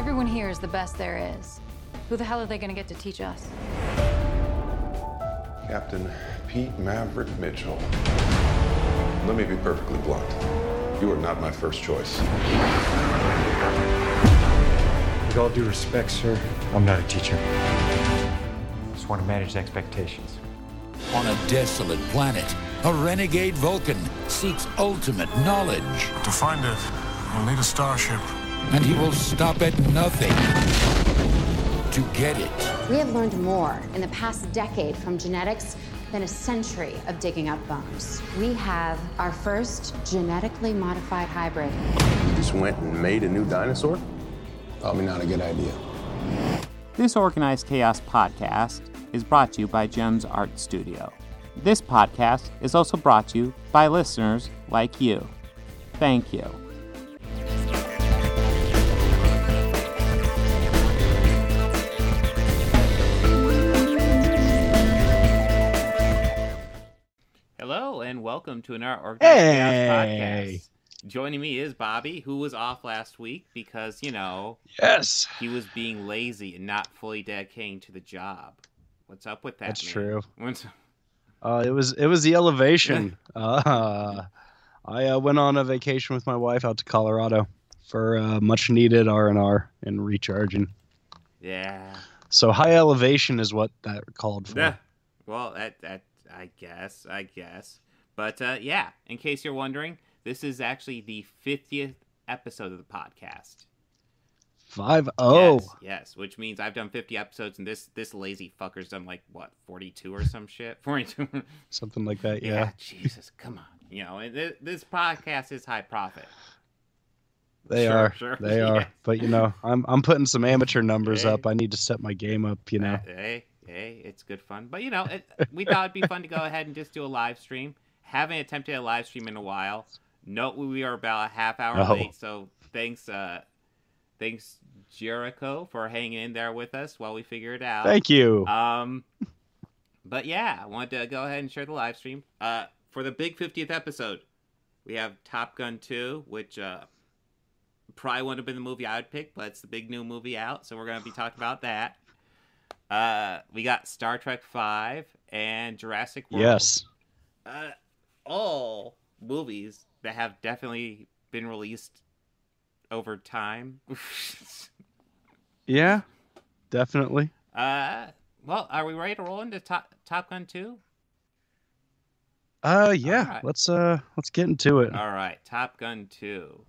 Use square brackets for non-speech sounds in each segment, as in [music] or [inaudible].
Everyone here is the best there is. Who the hell are they gonna get to teach us? Captain Pete Maverick Mitchell. Let me be perfectly blunt. You are not my first choice. With all due respect, sir, I'm not a teacher. Just want to manage expectations. On a desolate planet, a renegade Vulcan seeks ultimate knowledge, To find it, we'll need a starship. And he will stop at nothing to get it. We have learned more in the past decade from genetics than a century of digging up bones. We have our first genetically modified hybrid. You just went and made a new dinosaur? Probably not a good idea. This Organized Chaos podcast is brought to you by Gems Art Studio. This podcast is also brought to you by listeners like you. Thank you. Welcome to another Organized Chaos podcast. Joining me is Bobby, who was off last week because, you know, Yes, he was being lazy and not fully dedicating to the job. What's up with that? That's man? true. What's- uh, it was it was the elevation. [laughs] uh, I uh, went on a vacation with my wife out to Colorado for uh, much needed R and R and recharging. yeah. So high elevation is what that called for. Yeah. Well, that that I guess, I guess. But uh, yeah, in case you're wondering, this is actually the 50th episode of the podcast. Five oh. Yes, yes, which means I've done 50 episodes and this this lazy fucker's done like what, 42 or some shit? [laughs] 42. something like that. yeah, Yeah, Jesus, come on. You know, and this podcast is high profit. they Sure, are. sure, They yeah. are. But you know, I'm I'm putting some amateur numbers Hey. up. I need to set my game up. You know. Hey, hey, it's good fun. But you know, it, we thought it'd be fun to go ahead and just do a live stream. Haven't attempted a live stream in a while. Note we are about a half hour Oh. late, so thanks, uh, thanks Jericho for hanging in there with us while we figure it out. Thank you. Um, but yeah, I wanted to go ahead and share the live stream. Uh, for the big 50th episode, we have Top Gun 2, which uh, probably wouldn't have been the movie I would pick, but it's the big new movie out, so we're going to be talking about that. Uh, we got Star Trek 5 and Jurassic World. yes. Uh, all movies that have definitely been released over time. Yeah. Definitely. uh, well, are we ready to roll into Top, Top Gun 2? Uh, yeah. right. Let's uh let's get into it. All right, Top Gun 2.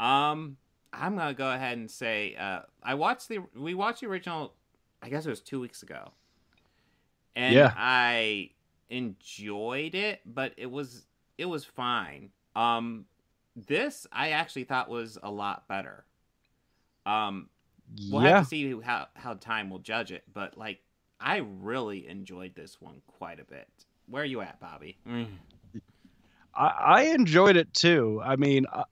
Um I'm going to go ahead and say uh I watched the we watched the original I guess it was 2 weeks ago. And Yeah. I enjoyed it, but it was it was fine. Um this I actually thought was a lot better. Um we'll yeah. have to see how how time will judge it, but like I really enjoyed this one quite a bit. Where are you at, Bobby? I, I enjoyed it too. I mean, I-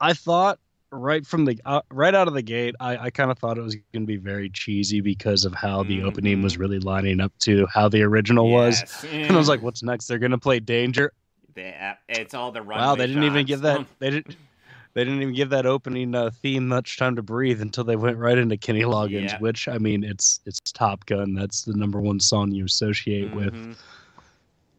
I thought right from the uh, right out of the gate, I, I kind of thought it was going to be very cheesy because of how the opening was Mhm. really lining up to how the original was. Yes. And I was like, "What's next? They're going to play Danger." They, it's all the runway wow, they didn't even give that. They didn't. They didn't even give that opening uh, theme much time to breathe until they went right into Kenny Loggins, Yeah. which I mean, it's it's Top Gun. That's the number one song you associate with Mhm.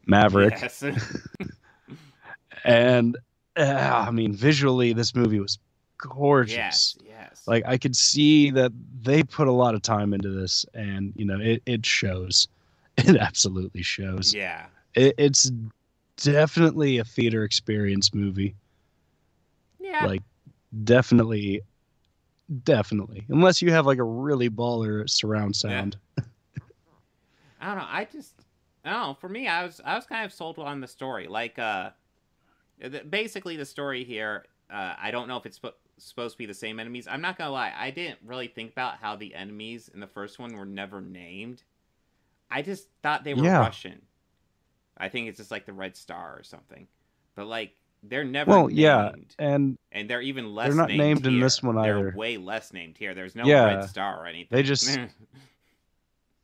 Maverick. Yes. [laughs] and uh, I mean, visually, this movie was gorgeous. yes. Yes. Like I could see that they put a lot of time into this, and you know, it it shows. [laughs] It absolutely shows. yeah. It, it's definitely a theater experience movie. Yeah. Like, definitely, definitely. Unless you have like a really baller surround sound. [laughs] I don't know. I just I don't know. For me, I was I was kind of sold on the story. Like uh, basically the story here. Uh, I don't know if it's supposed to be the same enemies. I'm not gonna lie. I didn't really think about how the enemies in the first one were never named. I just thought they were Yeah. Russian. I think it's just like the Red Star or something. But like they're never Well, named. yeah, and And they're even less. They're not named in here. this one They're either. way less named here. There's no Yeah. red star or anything. They just- [laughs]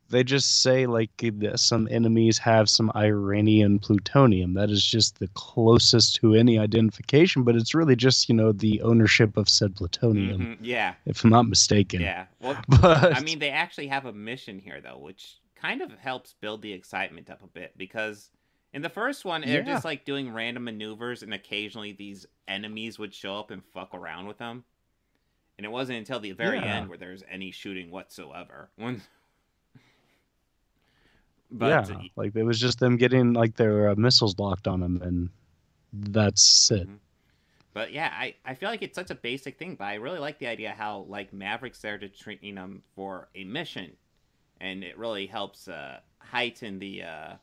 they just say like some enemies have some Iranian plutonium. That is just the closest to any identification, but it's really just you know the ownership of said plutonium, Mhm, Yeah, if I'm not mistaken. yeah. Well, [laughs] But I mean, they actually have a mission here, though, which kind of helps build the excitement up a bit because in the first one, they're Yeah. just like doing random maneuvers, and occasionally these enemies would show up and fuck around with them. And it wasn't until the very Yeah. end where there's any shooting whatsoever. When, but yeah, like it was just them getting like their uh, missiles locked on them, and that's it. But yeah, I, I feel like it's such a basic thing, but I really like the idea how like Maverick's there to train them for a mission, and it really helps uh, heighten the uh,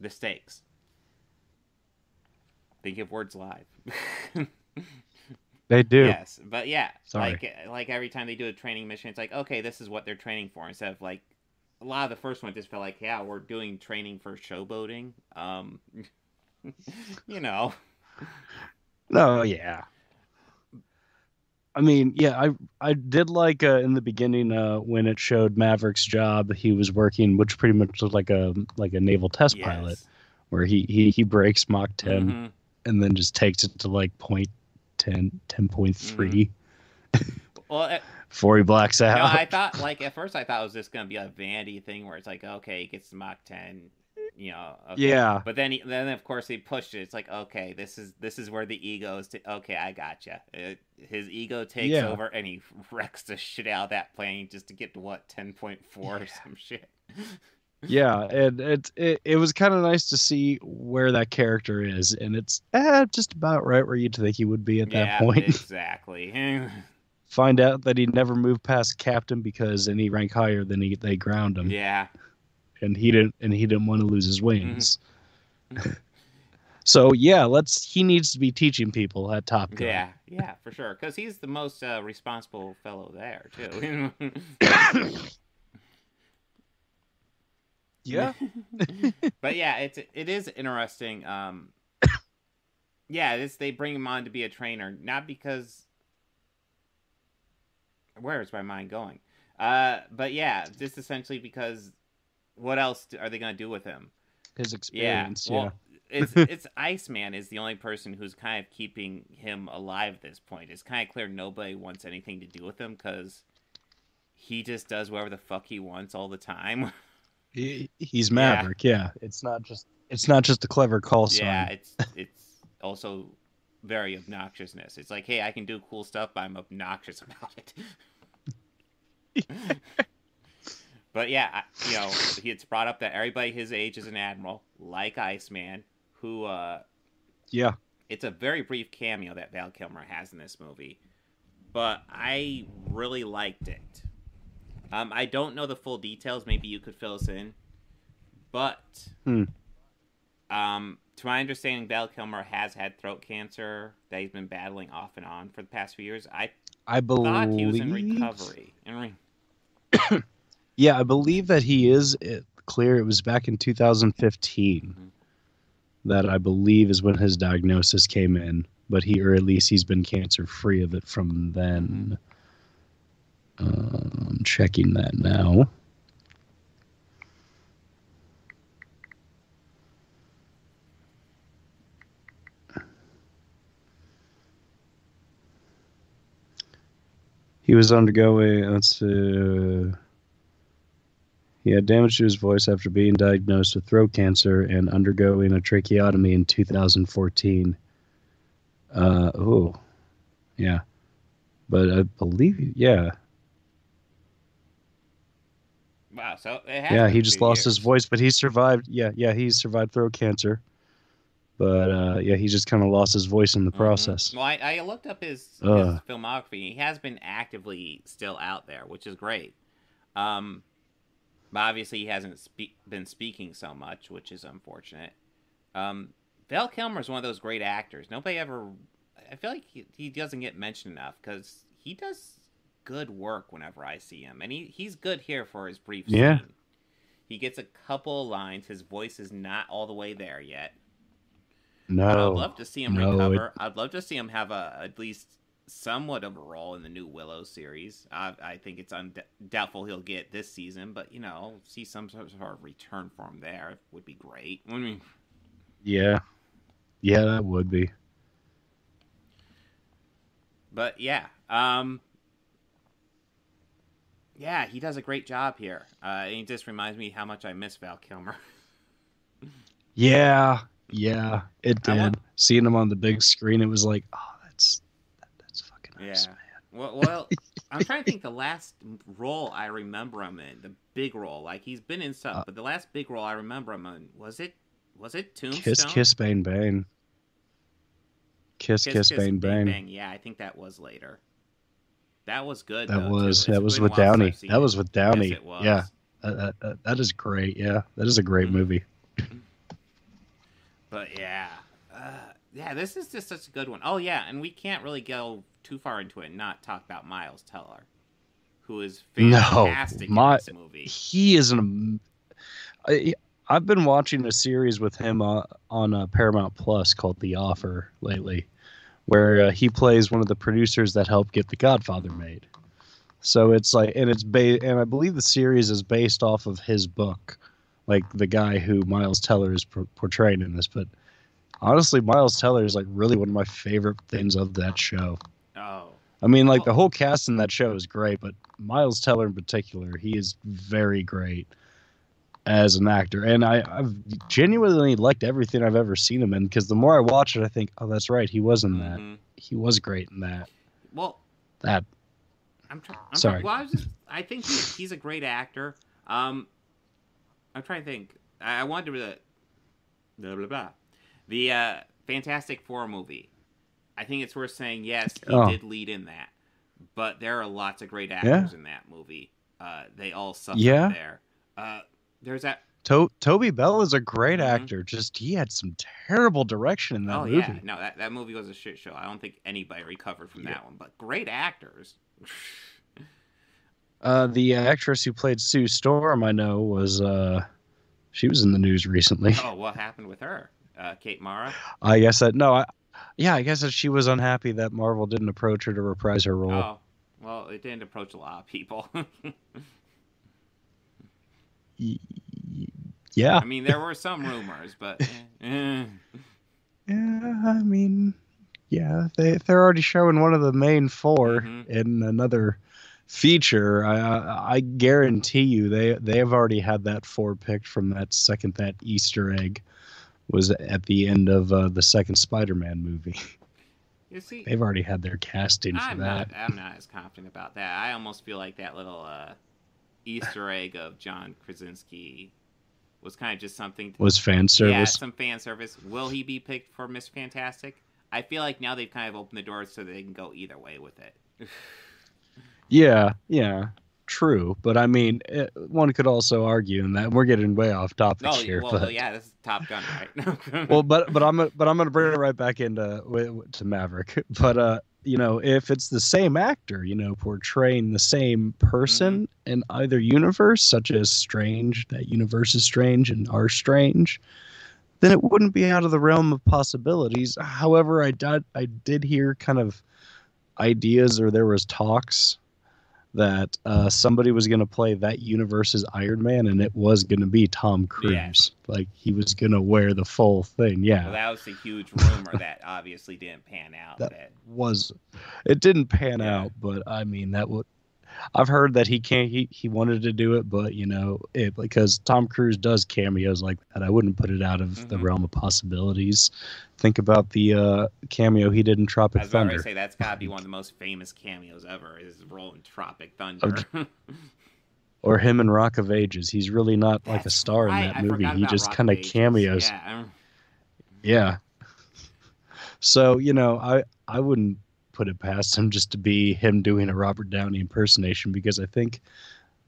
the stakes. Think of words live. They do. Yes, but yeah, Sorry. like like every time they do a training mission, it's like okay, this is what they're training for. Instead of like a lot of the first one just felt like yeah, we're doing training for showboating. Um, [laughs] you know. Oh yeah. I mean, yeah, I I did like uh, in the beginning uh, when it showed Maverick's job. He was working, which pretty much was like a like a naval test pilot, where he he he breaks Mach 10 Mhm. and then just takes it to like point 10, 10.3 Well, uh, before he blacks out. No, I [laughs] thought like at first I thought it was just gonna be a vanity thing where it's like okay, he gets to Mach ten, you know. Okay. Yeah. But then he, then of course he pushed it. It's like okay, this is this is where the ego is. To, okay, I gotcha. It, his ego takes Yeah. over and he [laughs] wrecks the shit out of that plane just to get to what ten point four or some shit. [laughs] yeah, and it it, it was kind of nice to see where that character is, and it's eh, just about right where you'd think he would be at yeah, that point. exactly. Find out that he never moved past captain because any rank higher than he they ground him. yeah. and he didn't and he didn't want to lose his wings. Mm-hmm. [laughs] so yeah, let's he needs to be teaching people at Top Gun. Yeah, yeah, for sure. Because he's the most uh, responsible fellow there too. [coughs] Yeah. [laughs] but yeah, it's it is interesting. Um, [coughs] yeah, it's they bring him on to be a trainer, not because. Where is my mind going? Uh, but yeah, just essentially because, what else are they gonna do with him? His experience. Yeah. Well, it's [laughs] it's Iceman is the only person who's kind of keeping him alive at this point. It's kind of clear nobody wants anything to do with him because he just does whatever the fuck he wants all the time. [laughs] He, he's Maverick. Yeah. It's not just it's not just a clever call sign. yeah, it's it's also very obnoxiousness. It's like, hey, I can do cool stuff, but I'm obnoxious [laughs] about it. [laughs] but yeah, I, you know, it's brought up that everybody his age is an admiral, like Iceman, who uh yeah. it's a very brief cameo that Val Kilmer has in this movie, but I really liked it. Um, I don't know the full details. Maybe you could fill us in, but Hmm. um, to my understanding, Val Kilmer has had throat cancer that he's been battling off and on for the past few years. I I believe thought he was in recovery. In re- [coughs] Yeah, I believe that he is clear. It was back in 2015 Mm-hmm. that I believe is when his diagnosis came in. But he, or at least he's been cancer free of it from then. Uh, I'm checking that now. He was undergoing. Let's. Uh, he had damage to his voice after being diagnosed with throat cancer and undergoing a tracheotomy in 2014. Uh, oh, yeah. But I believe, yeah. wow, so it Yeah, he just lost his voice, but he survived. Yeah, yeah, he survived throat cancer. But uh, yeah, he just kind of lost his voice in the process. Well, I, I looked up his, his filmography. He has been actively still out there, which is great. Um, but obviously he hasn't spe- been speaking so much, which is unfortunate. Um, Val Kilmer is one of those great actors. Nobody ever. I feel like he, he doesn't get mentioned enough because he does good work whenever I see him, and he, he's good here for his brief Yeah. scene. He gets a couple lines. His voice is not all the way there yet. No, But I'd love to see him no, recover. I'd love to see him have a at least somewhat of a role in the new Willow series. I, I think it's undoubtful he'll get this season, but you know, see some sort of return for him there would be great. I mean, Yeah. Yeah, that would be. but yeah, um, yeah, he does a great job here. Uh, it just reminds me how much I miss Val Kilmer. [laughs] Yeah. Yeah, it did. want- Seeing him on the big screen, it was like, oh, that's that, that's fucking Yeah. man. Well, well, [laughs] I'm trying to think the last role I remember him in, the big role. Like he's been in stuff, Uh, but the last big role I remember him in was it was it Tombstone? Kiss, kiss, bang, bang. Kiss, kiss, bang, bang. Yeah, I think that was later. That was good. That though, was that was with Downey. That was with Downey. Yes. Yeah, that, that- that- is great. Yeah, that is a great Mhm. movie. But yeah, uh, yeah, this is just such a good one. Oh yeah, and we can't really go too far into it and not talk about Miles Teller, who is fantastic No, my- in this movie. He is an. I, I've been watching a series with him uh, on uh, Paramount Plus called The Offer lately, where uh, he plays one of the producers that helped get The Godfather made. So it's like, and it's ba- and I believe the series is based off of his book, like the guy who Miles Teller is por- portraying in this. But honestly, Miles Teller is like really one of my favorite things of that show. Oh, I mean, like the whole cast in that show is great, but Miles Teller in particular, he is very great as an actor, and I, I've genuinely liked everything I've ever seen him in. Because the more I watch it, I think, oh, that's right, he was in that. mhm. He was great in that. well, That I'm, try- I'm Sorry. Try- well, I was just. I think he, he's a great actor. Um, I'm trying to think. I, I wanted to. Blah blah blah. The uh, Fantastic Four movie. I think it's worth saying. Yes, he Oh. did lead in that, but there are lots of great actors in that movie. Uh, they all suffered Yeah. there. Uh, there's that. to- Toby Kebbell is a great Mhm. actor. Just he had some terrible direction in that oh movie. yeah, no, that that movie was a shit show. I don't think anybody recovered from that one. But great actors. [laughs] Uh, the actress who played Sue Storm, I know, was uh, she was in the news recently. oh, what happened with her? Uh, Kate Mara. I guess that no, I, yeah, I guess that she was unhappy that Marvel didn't approach her to reprise her role. Oh, well, it didn't approach a lot of people. [laughs] Yeah, I mean, there were some rumors, but eh, eh. yeah. I mean, yeah, they they're already showing one of the main 4 Mhm. in another feature. I, I I guarantee you they they have already had that four picked from that second that Easter egg was at the end of uh, the second Spider-Man movie. [laughs] you see, They've already had their casting for I'm that. not, I'm not as confident about that. I almost feel like that little uh, Easter egg of John Krasinski was kind of just something. To, Was fan service. yeah, service? some fan service. Will he be picked for Mr. Fantastic? I feel like now they've kind of opened the doors so they can go either way with it. [laughs] Yeah, yeah, true. But I mean, it, one could also argue, and that we're getting way off topic oh, here. well, but well, yeah, this is Top Gun, right? [laughs] well, but but I'm but I'm gonna bring it right back into to Maverick. [laughs] But uh, you know, if it's the same actor, you know, portraying the same person Mm-hmm. in either universe, such as Strange, that universe is Strange and are Strange, then it wouldn't be out of the realm of possibilities. However, I did I did hear kind of ideas, or there was talks that uh, somebody was going to play that universe's Iron Man, and it was going to be Tom Cruise. Yeah. Like he was going to wear the full thing. Yeah, well, that was a huge rumor that obviously didn't pan out. That- that was. It didn't pan Yeah. out, but I mean that would. I've heard that he can't. He, he wanted to do it, but you know, it because Tom Cruise does cameos like that. I wouldn't put it out of the Mhm. realm of possibilities. Think about the uh, cameo he did in Tropic Thunder. I about to say that's got to be one of the most famous cameos ever. Is his role in Tropic Thunder. [laughs] or him in Rock of Ages. He's really not like a star in that I movie. He just kind of cameos. Yeah, Yeah. [laughs] So you know, I I wouldn't put it past him just to be him doing a Robert Downey impersonation because I think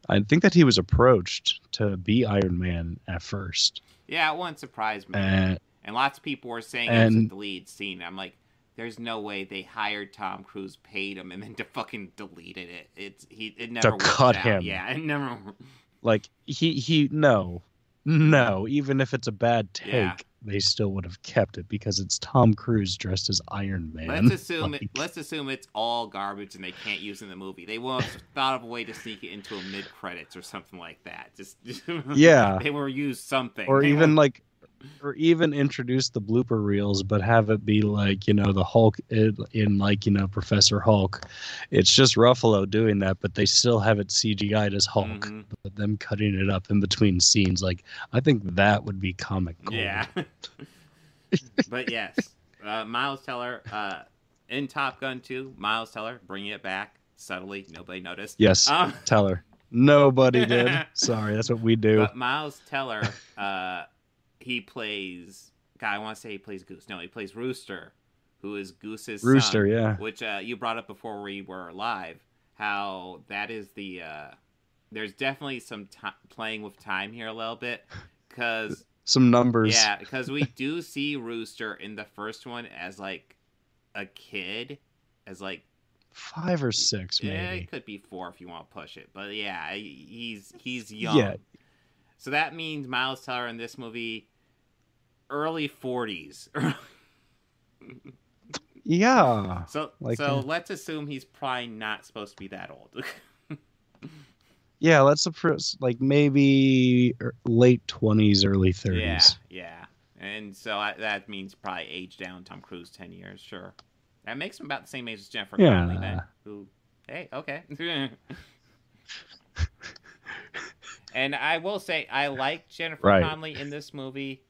I think that he was approached to be Iron Man at first, yeah, it wouldn't surprise me. and and lots of people were saying it was and- the lead scene. I'm like, there's no way they hired Tom Cruise, paid him, and then [laughs] to fucking deleted it. It's he. It never worked cut out. him. Yeah, it never. like he he no No, even if it's a bad take, Yeah. they still would have kept it because it's Tom Cruise dressed as Iron Man. Let's assume Like, it, let's assume it's all garbage and they can't use it in the movie. They will have thought of a way to sneak it into a mid credits or something like that. Just [laughs] Yeah. they will use something. or They even won't- like or even introduce the blooper reels but have it be like you know the hulk in, in like you know professor hulk it's just ruffalo doing that but they still have it cgi'd as hulk Mhm. but them cutting it up in between scenes like i think that would be comic gold. yeah. [laughs] but yes, uh, Miles Teller uh, in Top Gun 2, Miles Teller bringing it back subtly. Nobody noticed. yes Um, tell her nobody did [laughs] sorry that's what we do But Miles Teller, uh, he plays. God, I want to say he plays Goose. No, he plays Rooster, who is Goose's son, Rooster, yeah. Which uh, you brought up before we were live. How that is the. Uh, there's definitely some ti playing with time here a little bit, because [laughs] some numbers yeah, because we do see Rooster in the first one as like a kid, as like five or six maybe yeah, it could be four if you want to push it, but yeah, he's he's young. Yeah. So that means Miles Teller in this movie, early forties. [laughs] yeah so Like, so uh, let's assume he's probably not supposed to be that old. [laughs] yeah let's approach like maybe er- late 20s early 30s yeah, yeah, and so I, that means probably age down Tom Cruise ten years. Sure, that makes him about the same age as Jennifer Yeah. Connelly. Then, who, hey, okay. [laughs] and I will say I like Jennifer Right. Connelly in this movie.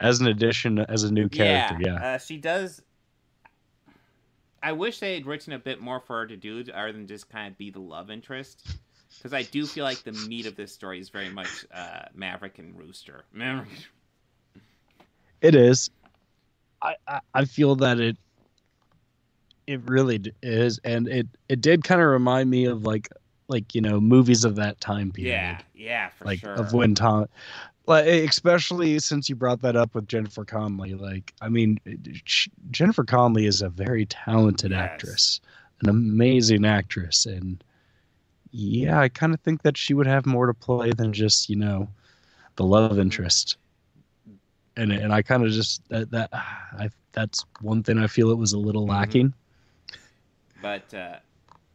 As an addition as a new character yeah, Uh, she does. I wish they had written a bit more for her to do, other than just kind of be the love interest. Because I do feel like the meat of this story is very much uh, Maverick and Rooster. Maverick. it is I, I i feel that it it really is and it it did kind of remind me of like like you know movies of that time period Yeah, yeah, for like sure. of when tom like especially since you brought that up with jennifer connelly like i mean sh- jennifer connelly is a very talented Yes. actress an amazing actress and yeah i kind of think that she would have more to play than just you know the love interest and and i kind of just that that i that's one thing i feel it was a little Mhm. lacking But uh,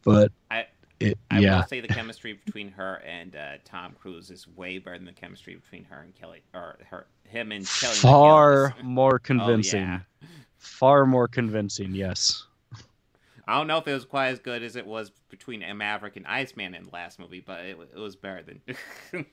but I it I yeah will say the chemistry between her and uh, Tom Cruise is way better than the chemistry between her and Kelly, or her, him and Kelly. far McGillis. [laughs] more Oh, convincing yeah. far more convincing yes I don't know if it was quite as good as it was between Maverick and Iceman in the last movie, but it, it was better than. [laughs]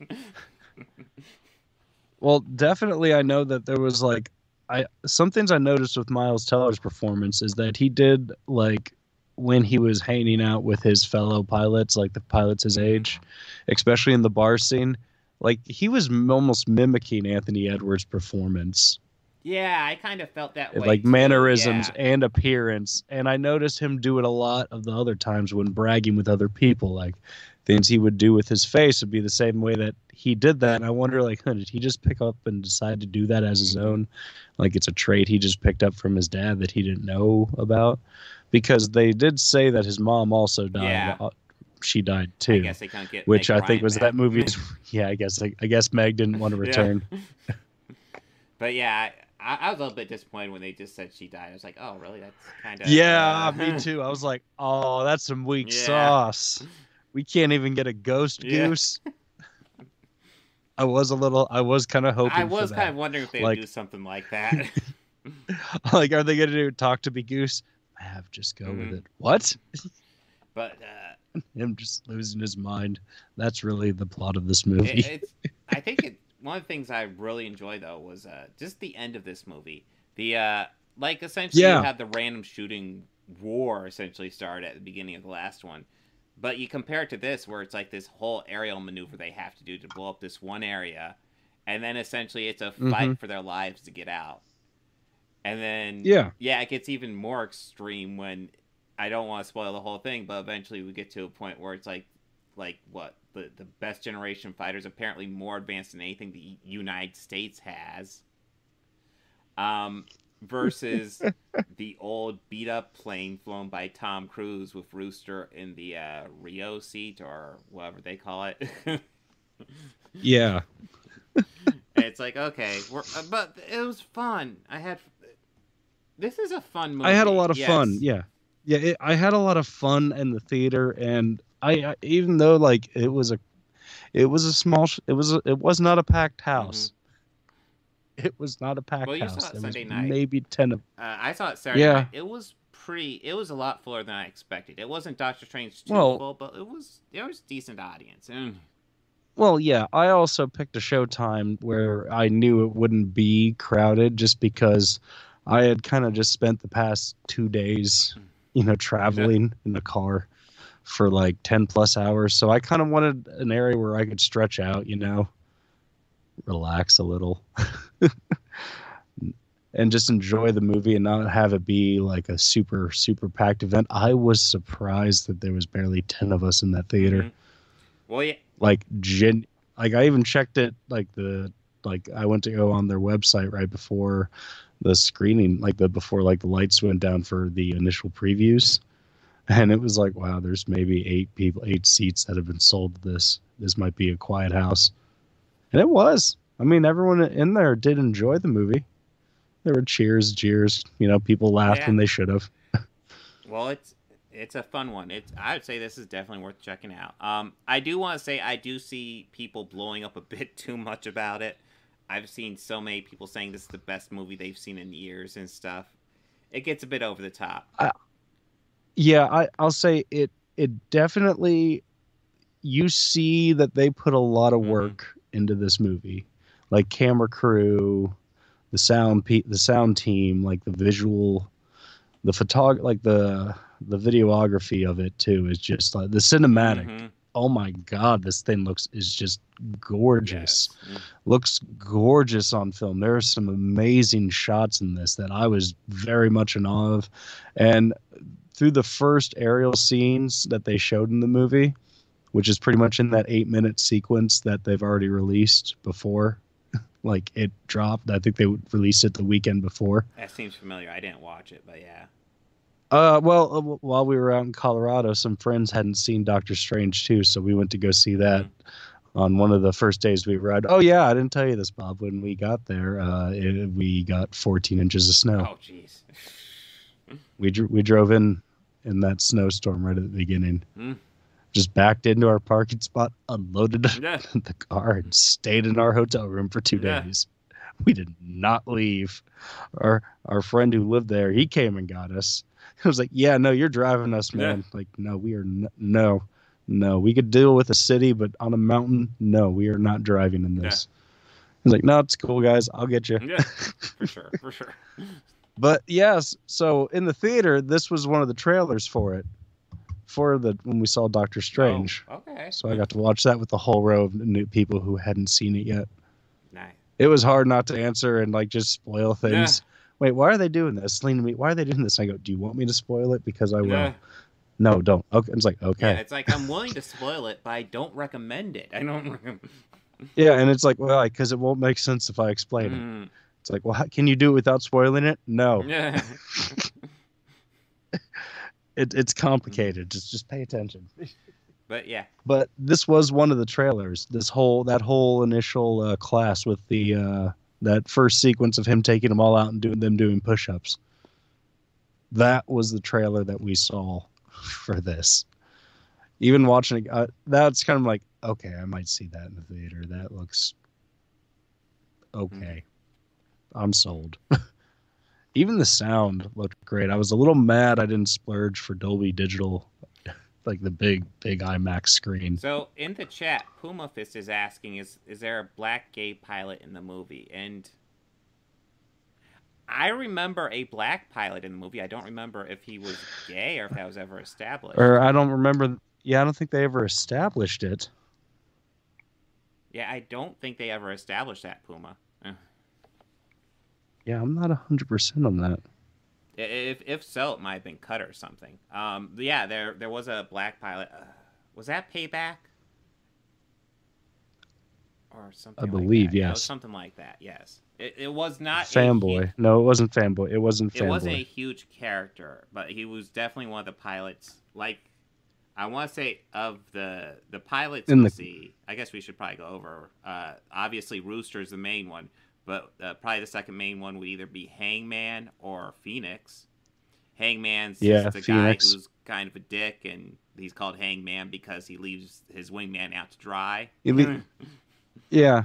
Well, definitely, I know that there was like, I some things I noticed with Miles Teller's performance is that he did like when he was hanging out with his fellow pilots, like the pilots his age, especially in the bar scene, like he was almost mimicking Anthony Edwards' performance, yeah, I kind of felt that way. like too, mannerisms yeah. and appearance. And I noticed him do it a lot of the other times when bragging with other people, like things he would do with his face would be the same way that he did that. And I wonder, like, huh, did he just pick up and decide to do that as his own? Like it's a trait he just picked up from his dad that he didn't know about? Because they did say that his mom also died. Yeah. Uh, She died too. I guess they can't get. which Meg I think was back. that movie's. [laughs] [laughs] Yeah, I guess I, I guess Meg didn't want to Yeah. return. [laughs] But yeah, I, I was a little bit disappointed when they just said she died. I was like, oh, really? That's kind of. Yeah, me too. I was like, oh, that's some weak Yeah. sauce. We can't even get a ghost Yeah. goose. I was a little. I was kind of hoping. I was kind of wondering if they Like- do something like that. like, are they going to do talk to be goose? I have just go Mhm. with it. What? [laughs] but uh, [laughs] Him just losing his mind. That's really the plot of this it, movie. it's. [laughs] I think it, one of the things I really enjoy though was uh, just the end of this movie. The uh, like essentially Yeah. you had the random shooting war essentially start at the beginning of the last one. But you compare it to this, where it's like this whole aerial maneuver they have to do to blow up this one area, and then essentially it's a fight Mhm. for their lives to get out. And then Yeah. yeah, it gets even more extreme when I don't want to spoil the whole thing, but eventually we get to a point where it's like, like what the the best generation fighters apparently more advanced than anything the United States has. Um, versus [laughs] the old beat up plane flown by Tom Cruise with Rooster in the uh, Rio seat or whatever they call it. yeah. [laughs] it's like okay, we're, uh, but it was fun. I had. This is a fun movie. I had a lot of yes. fun. Yeah, yeah. It, I had a lot of fun in the theater, and I, I even though like it was a, it was a small. sh- It was a, it was not a packed house. It was not a packed Mm-hmm. Well, you saw house. it There Sunday night. maybe ten of. Uh, I saw it Saturday Yeah. night. It was pretty. It was a lot fuller than I expected. It wasn't Doctor Strange too Well- full, but it was. There was decent audience. Mm. Well, yeah. I also picked a showtime where I knew it wouldn't be crowded, just because I had kind of just spent the past two days, you know, traveling in the car for like 10 plus hours. So I kind of wanted an area where I could stretch out, you know, relax a little [laughs] and just enjoy the movie and not have it be like a super, super packed event. I was surprised that there was barely 10 of us in that theater Mhm. Well, yeah. like gen like i even checked it like the like i went to go on their website right before the screening like the before like the lights went down for the initial previews and it was like wow there's maybe eight people eight seats that have been sold to this this might be a quiet house and it was i mean everyone in there did enjoy the movie there were cheers jeers you know people laughed Yeah. when they should have [laughs] Well, it's it's a fun one. It's I would say this is definitely worth checking out. Um, I do want to say I do see people blowing up a [laughs] bit too much about it. I've seen so many people saying this is the best movie they've seen in years and stuff. It gets a bit over the top. yeah I, i'll say it it definitely you see that they put a lot of Mhm. work into this movie like camera crew the sound pe- the sound team like the visual the photog like the the videography of it too is just like the cinematic Mhm. Oh my god this thing looks is just gorgeous Yes. Mm. looks gorgeous on film. There are some amazing shots in this that I was very much in awe of. And through the first aerial scenes that they showed in the movie, which is pretty much in that eight minute sequence that they've already released before, [laughs] like it dropped. I think they released it the weekend before. That seems familiar. I didn't watch it, but yeah. Uh, well, uh, while we were out in Colorado, some friends hadn't seen Doctor Strange too, so we went to go see that on one of the first days we ride. Oh yeah, I didn't tell you this, Bob. When we got there, uh, it, we got 14 inches of snow. Oh, jeez. We dr- we drove in in that snowstorm right at the beginning. Mm. Just backed into our parking spot, unloaded [laughs] Yeah. the car, and stayed in our hotel room for two Yeah. days. We did not leave. Our our friend who lived there, he came and got us. [laughs] He was like, "Yeah, no, you're driving us, Yeah. man." Like, no, we are n- no, no. We could deal with a city, but on a mountain, no, we are not driving in this. He's like, "No, it's cool, guys. I'll get you." Yeah, [laughs] for sure, for sure. But yes, so in the theater, this was one of the trailers for it, for the when we saw Doctor Strange. Oh, okay. So I got to watch that with a whole row of new people who hadn't seen it yet. Nice. It was hard not to answer and like just spoil things. Wait, why are they doing this? Lean to me. Why are they doing this? I go, do you want me to spoil it? Because I will. Yeah. No, don't. Okay. It's like okay. Yeah, it's like I'm willing to spoil it, but I don't recommend it. I don't. Yeah, and it's like, well, because it won't make sense if I explain it. Mm, It's like, well, how, can you do it without spoiling it? No, [laughs] yeah. [laughs] it, it's complicated. Just just pay attention. But yeah, but this was one of the trailers. This whole that whole initial uh, class with the uh, that first sequence of him taking them all out and doing them doing push-ups. That was the trailer that we saw [laughs] for this. Even watching it, uh, that's kind of like okay, I might see that in the theater. That looks okay. I'm sold. [laughs] Even the sound looked great. I was a little mad I didn't splurge for Dolby Digital like the big big IMAX screen. So in the chat, Puma Fist is asking, "Is is there a black gay pilot in the movie?" And I remember a black pilot in the movie. I don't remember if he was gay or if that was ever established. Or I don't remember. Yeah, I don't think they ever established it. Yeah, I don't think they ever established that Puma. Eh. Yeah, I'm not hundred percent on that. If if so, it might have been cut or something. Um, yeah, there there was a black pilot. Uh, was that Payback? Or something. I like believe, that. Yeah, it was yes. something like that. Yes, it, it was not Fanboy. No, it wasn't fanboy. It wasn't Fanboy. It wasn't a huge character, but he was definitely one of the pilots. Like, I want to say of the the pilots In the- see. I guess we should probably go over. Uh, obviously, Rooster's the main one, but uh, probably the second main one would either be Hangman or Phoenix. Hangman's Yeah, just a Phoenix. guy who's kind of a dick, and he's called Hangman because he leaves his wingman out to dry. He le- [laughs] yeah,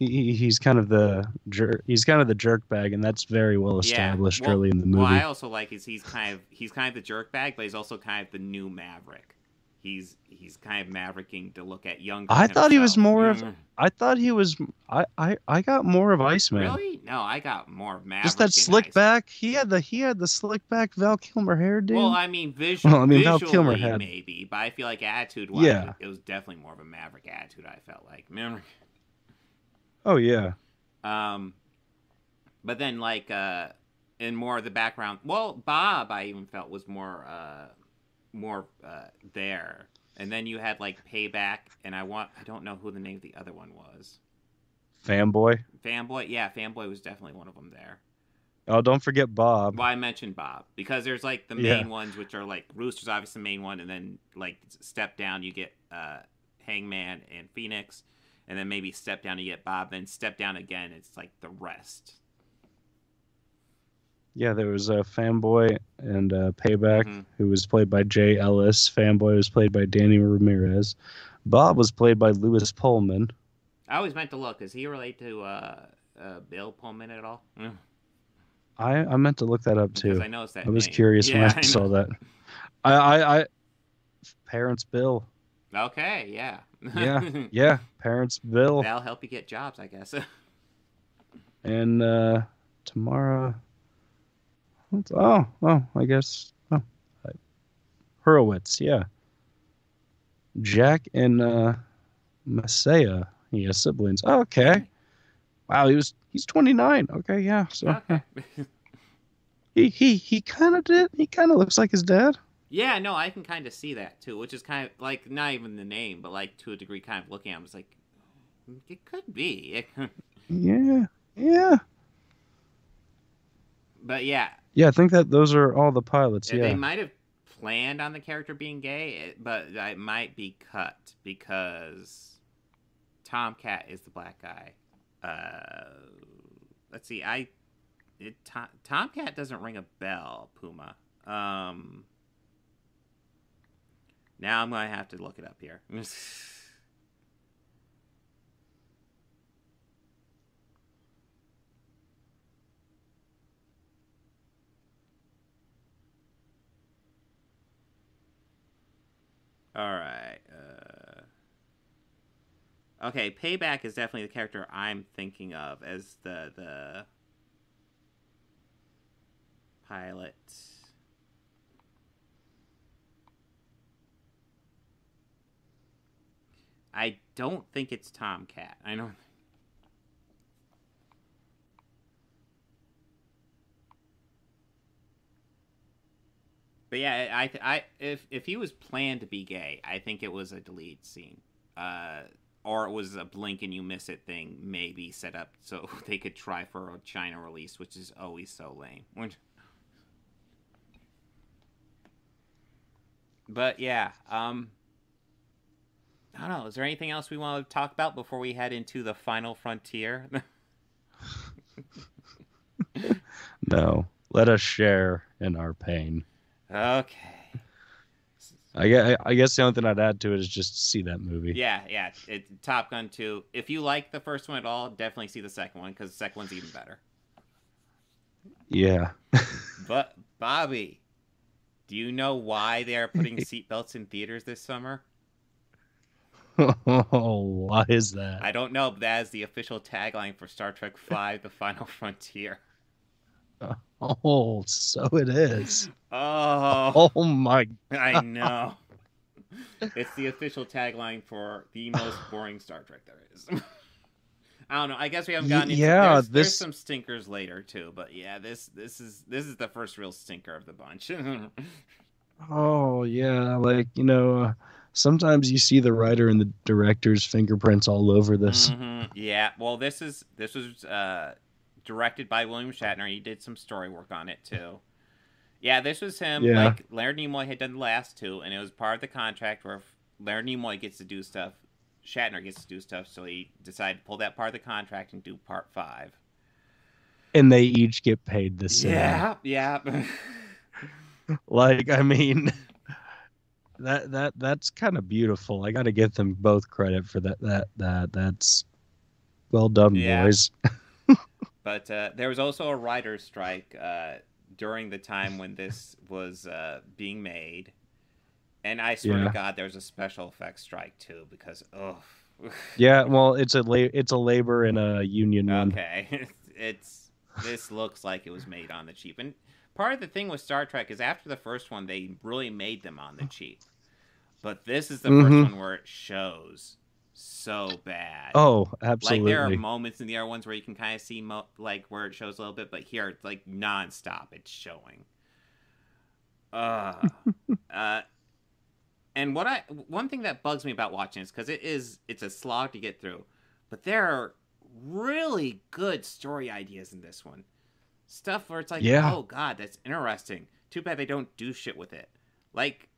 he, he he's kind of the jerk. He's kind of the jerk bag, and that's very well established well- early in the movie. Well, I also like is he's kind of he's kind of the jerk bag, but he's also kind of the new Maverick. He's he's kind of mavericking to look at younger. I thought he was himself. more of. Mm. I thought he was. I I, I got more of Iceman. Really? No, I got more of Maverick. Just that slick Ice- back. He had the he had the slick back Val Kilmer hair, dude. Well, I mean, visual, [laughs] Well, I mean, Val Kilmer had- maybe, but I feel like attitude wise, Yeah. it was definitely more of a Maverick attitude. I felt like, Remember? oh yeah. um, but then like uh, in more of the background, well, Bob, I even felt was more uh, more uh, there, and then you had like Payback, and I want I don't know who the name of the other one was. Fanboy. Fanboy, yeah, Fanboy was definitely one of them there. Oh, don't forget Bob. Well, I mentioned Bob because there's like the Yeah. main ones, which are like Rooster's obviously the main one, and then like step down you get uh, Hangman and Phoenix, and then maybe step down you get Bob. Then step down again, it's like the rest. Yeah, there was a uh, Fanboy and uh, Payback, Mhm. who was played by Jay Ellis. Fanboy was played by Danny Ramirez. Bob was played by Lewis Pullman. I always meant to look. Is he related to uh, uh, Bill Pullman at all? Mm. I, I meant to look that up Because too. I noticed that. I was name. curious Yeah, when I, know. saw that. I, I, I, parents Bill. Okay, yeah. Yeah, [laughs] yeah, parents Bill. That'll help you get jobs, I guess. [laughs] And uh, Tamara. Oh, oh, I guess. Oh, Hurwitz, yeah. Jack and uh, Maesa. He has siblings. Oh, okay. Wow, he was he's 29. Okay, yeah. So okay. [laughs] he he he kind of did. He kind of looks like his dad. Yeah, no, I can kind of see that too, which is kind of like not even the name, but like to a degree, kind of looking at him, it's like it could be. [laughs] Yeah, yeah, but yeah, yeah. I think that those are all the pilots. Yeah, they might have planned on the character being gay, but it might be cut because Tomcat is the black guy. Uh, let's see, I it, Tom, Tomcat doesn't ring a bell, Puma. Um, now I'm gonna have to look it up here. [laughs] All right. Uh... Okay, Payback is definitely the character I'm thinking of as the the pilot. I don't think it's Tomcat. I don't. But yeah, I, I, if if he was planned to be gay, I think it was a deleted scene, uh, or it was a blink and you miss it thing, maybe set up so [laughs] they could try for a China release, which is always so lame. But yeah, um, I don't know. Is there anything else we want to talk about before we head into the final frontier? [laughs] [laughs] No, let us share in our pain. Okay. I guess, I guess the only thing I'd add to it is just see that movie. Yeah, yeah. It's Top Gun 2. If you like the first one at all, definitely see the second one because the second one's even better. Yeah. [laughs] But Bobby, do you know why they are putting seatbelts in theaters this summer? oh, [laughs] why is that? I don't know, but that is the official tagline for Star Trek V: The Final Frontier. [laughs] Oh, so it is. Oh, [laughs] Oh my. I know. It's the official tagline for the most boring Star Trek there is. [laughs] I don't know. I guess we haven't gotten into yeah, there's, there's this- some stinkers later too, but yeah, this this is this is the first real stinker of the bunch. Oh yeah, like you know, uh, sometimes you see the writer and the director's fingerprints all over this. Mhm. Yeah, well, this is this was uh, directed by William Shatner. He did some story work on it too, Yeah, this was him. Yeah. Like Leonard Nimoy had done the last two, and it was part of the contract where Leonard Nimoy gets to do stuff, Shatner gets to do stuff. So he decided to pull that part of the contract and do part five. And they each get paid the same. Yeah, yeah. [laughs] Like, I mean, that that that's kind of beautiful. I got to give them both credit for that. That that that's well done, Yeah. boys. [laughs] But uh, there was also a writer's strike uh, during the time when this was uh, being made. And I swear Yeah. to God, there was a special effects strike too, because, oh. [laughs] Yeah, well, it's a la- it's a labor and a union one. Okay. [laughs] it's this looks like it was made on the cheap. And part of the thing with Star Trek is after the first one they really made them on the cheap. But this is the Mhm. first one where it shows so bad. Oh, absolutely. Like there are moments in the other ones where you can kind of see mo- like where it shows a little bit, but here it's like nonstop. It's showing. Uh, [laughs] uh, and what I one thing that bugs me about watching is because it is it's a slog to get through, but there are really good story ideas in this one. Stuff where it's like, Yeah. oh god, that's interesting. Too bad they don't do shit with it. Like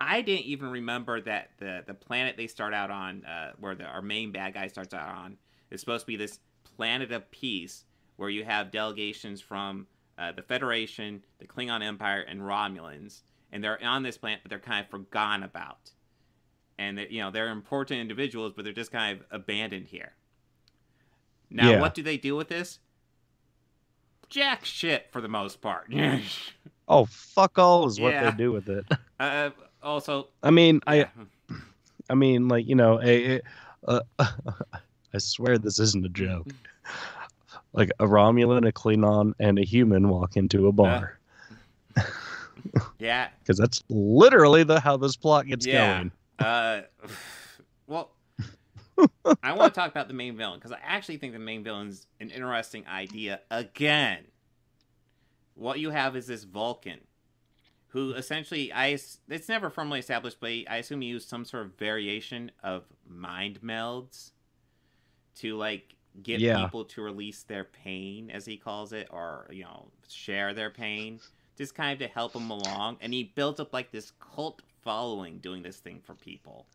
I didn't even remember that the the planet they start out on, uh, where the, our main bad guy starts out on, is supposed to be this planet of peace where you have delegations from uh, the Federation, the Klingon Empire, and Romulans, and they're on this planet, but they're kind of forgotten about, and that you know they're important individuals, but they're just kind of abandoned here. Now, Yeah. what do they do with this? Jack shit for the most part. [laughs] Oh, fuck all is what Yeah. they do with it. uh, also, I mean, yeah. I I mean, like you know, a, a- uh, [laughs] I swear this isn't a joke. Like a Romulan, a Klingon, and a human walk into a bar yeah, because [laughs] that's literally the how this plot gets yeah. going. Uh, well, [laughs] I want to talk about the main villain because I actually think the main villain's an interesting idea. Again, what you have is this Vulcan, who essentially I it's never formally established, but I assume he used some sort of variation of mind melds to like get Yeah. people to release their pain, as he calls it, or you know, share their pain, just kind of to help them along. And he built up like this cult following doing this thing for people.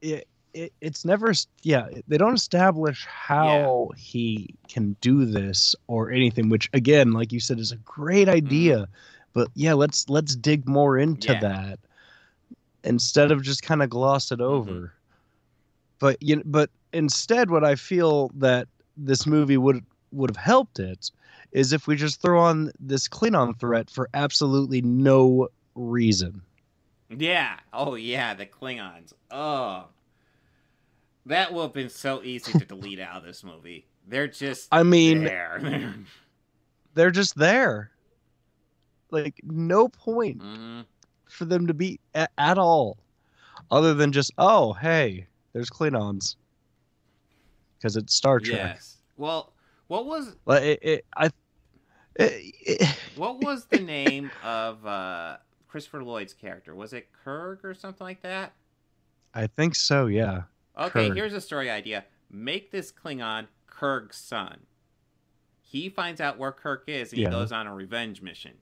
it, it it's never yeah they don't establish how he can do this or anything which again like you said is a great idea mm. But yeah let's let's dig more into Yeah. that instead of just kind of gloss it mm-hmm. over but you but instead what i feel that this movie would would have helped it is if we just throw on this klingon threat for absolutely no reason Yeah. Oh yeah, the Klingons. Oh. That would have been so easy to delete out of this movie. They're just [laughs] I mean, there. [laughs] they're just there. Like no point Mhm. for them to be a- at all, other than just oh hey, there's Klingons. Because it's Star Trek. Yes. Well, what was Like it, it I. It, it- [laughs] what was the name of uh Christopher Lloyd's character? Was it Kurg or something like that? I think so. Yeah. Okay, Kurg. here's a story idea. Make this Klingon Kurg's son. He finds out where Kirk is and Yeah. he goes on a revenge mission.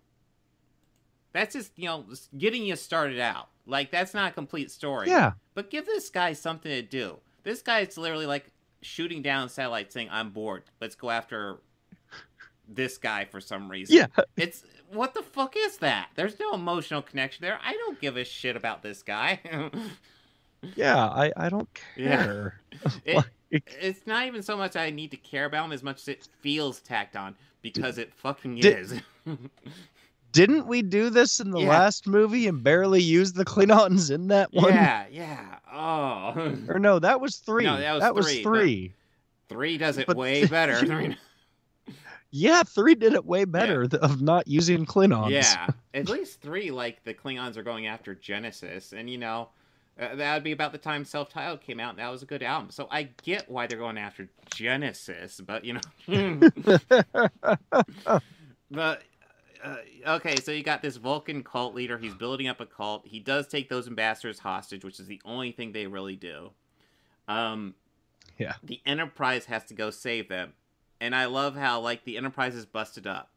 That's just, you know, getting you started out. Like, that's not a complete story. Yeah. But give this guy something to do. This guy's literally like shooting down satellites saying, I'm bored. Let's go after this guy for some reason. Yeah. [laughs] It's what the fuck is that? There's no emotional connection there. I don't give a shit about this guy. [laughs] Yeah. I I don't Yeah. care. [laughs] It, Like- it's not even so much I need to care about him as much as it feels tacked on because it fucking Did- is. Didn't we do this in the Yeah. last movie and barely use the Klingons in that one? yeah, [laughs] yeah. Oh, Or no, that was three. No, that was that three, but- three. three does it But- way [laughs] better. I mean, Yeah, three did it way better th- of not using Klingons. yeah, [laughs] at least three. Like the Klingons are going after Genesis, and you know. Uh, that would be about the time self-titled came out and that was a good album so i get why they're going after genesis but you know but uh, okay, so you got this Vulcan cult leader. He's building up a cult. He does take those ambassadors hostage, which is the only thing they really do. Um, Yeah. The Enterprise has to go save them, and I love how like the Enterprise is busted up,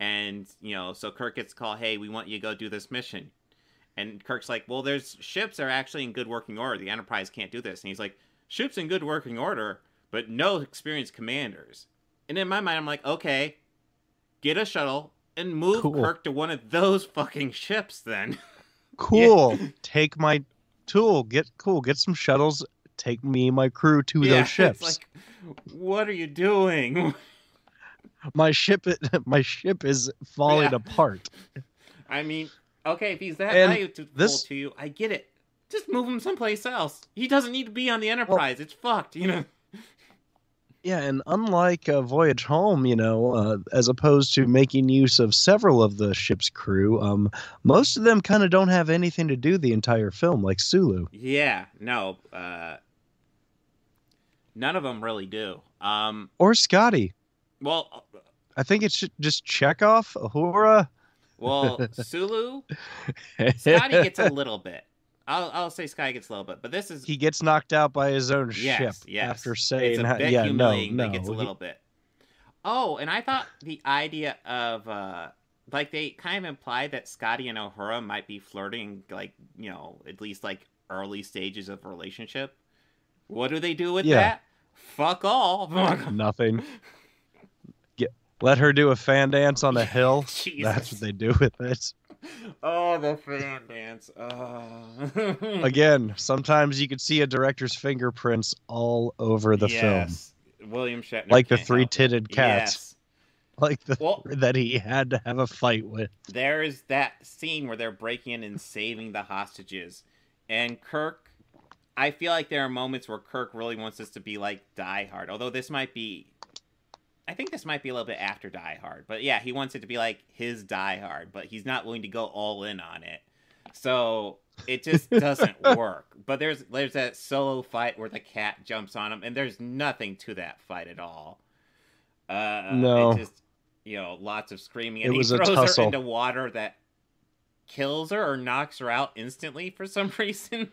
And you know, so Kirk gets called, "Hey, we want you to go do this mission." And Kirk's like, "Well, there's ships are actually in good working order. The Enterprise can't do this." And he's like, "Ships in good working order, but no experienced commanders." And in my mind, I'm like, "Okay, get a shuttle and move Cool. Kirk to one of those fucking ships, then." [laughs] Cool. [laughs] Take my tool. Get cool. Get some shuttles. Take me and my crew to Yeah, those ships. Like, what are you doing? [laughs] my ship. My ship is falling Yeah. apart. I mean, okay, if he's that And valuable this- to you, I get it. Just move him someplace else. He doesn't need to be on the Enterprise. it's fucked, you know. Yeah, and unlike uh, Voyage Home, you know, uh, as opposed to making use of several of the ship's crew, um, most of them kind of don't have anything to do the entire film, like Sulu. Yeah, no, uh, none of them really do. Um, Or Scotty. well, I think it's just Chekov, Uhura. well, [laughs] Sulu, [laughs] Scotty gets a little bit. I'll I'll say Sky gets a little bit, but this is he gets knocked out by his own yes, ship yes. after it's saying, bit "Yeah, no, no." but gets a he- little bit. Oh, and I thought the idea of uh like they kind of implied that Scotty and Uhura might be flirting, like you know, at least like early stages of a relationship. What do they do with Yeah. that? Fuck all. [laughs] Nothing. Get, let her do a fan dance on a hill. [laughs] That's what they do with it. [laughs] oh, the fan dance. Oh. [laughs] Again, sometimes you could see a director's fingerprints all over the film, yes. William Shatner, like the can't help it. three-titted cat, Yes. [laughs] like the Well- that he had to have a fight with. there is that scene where they're breaking in and saving the hostages and kirk i feel like there are moments where kirk really wants us to be like die hard although this might be i think this might be a little bit after die hard but yeah he wants it to be like his die hard but he's not willing to go all in on it so it just [laughs] doesn't work but there's there's that solo fight where the cat jumps on him and there's nothing to that fight at all uh No. it just you know lots of screaming It and he was a throws her into water that kills her or knocks her out instantly for some [laughs] reason.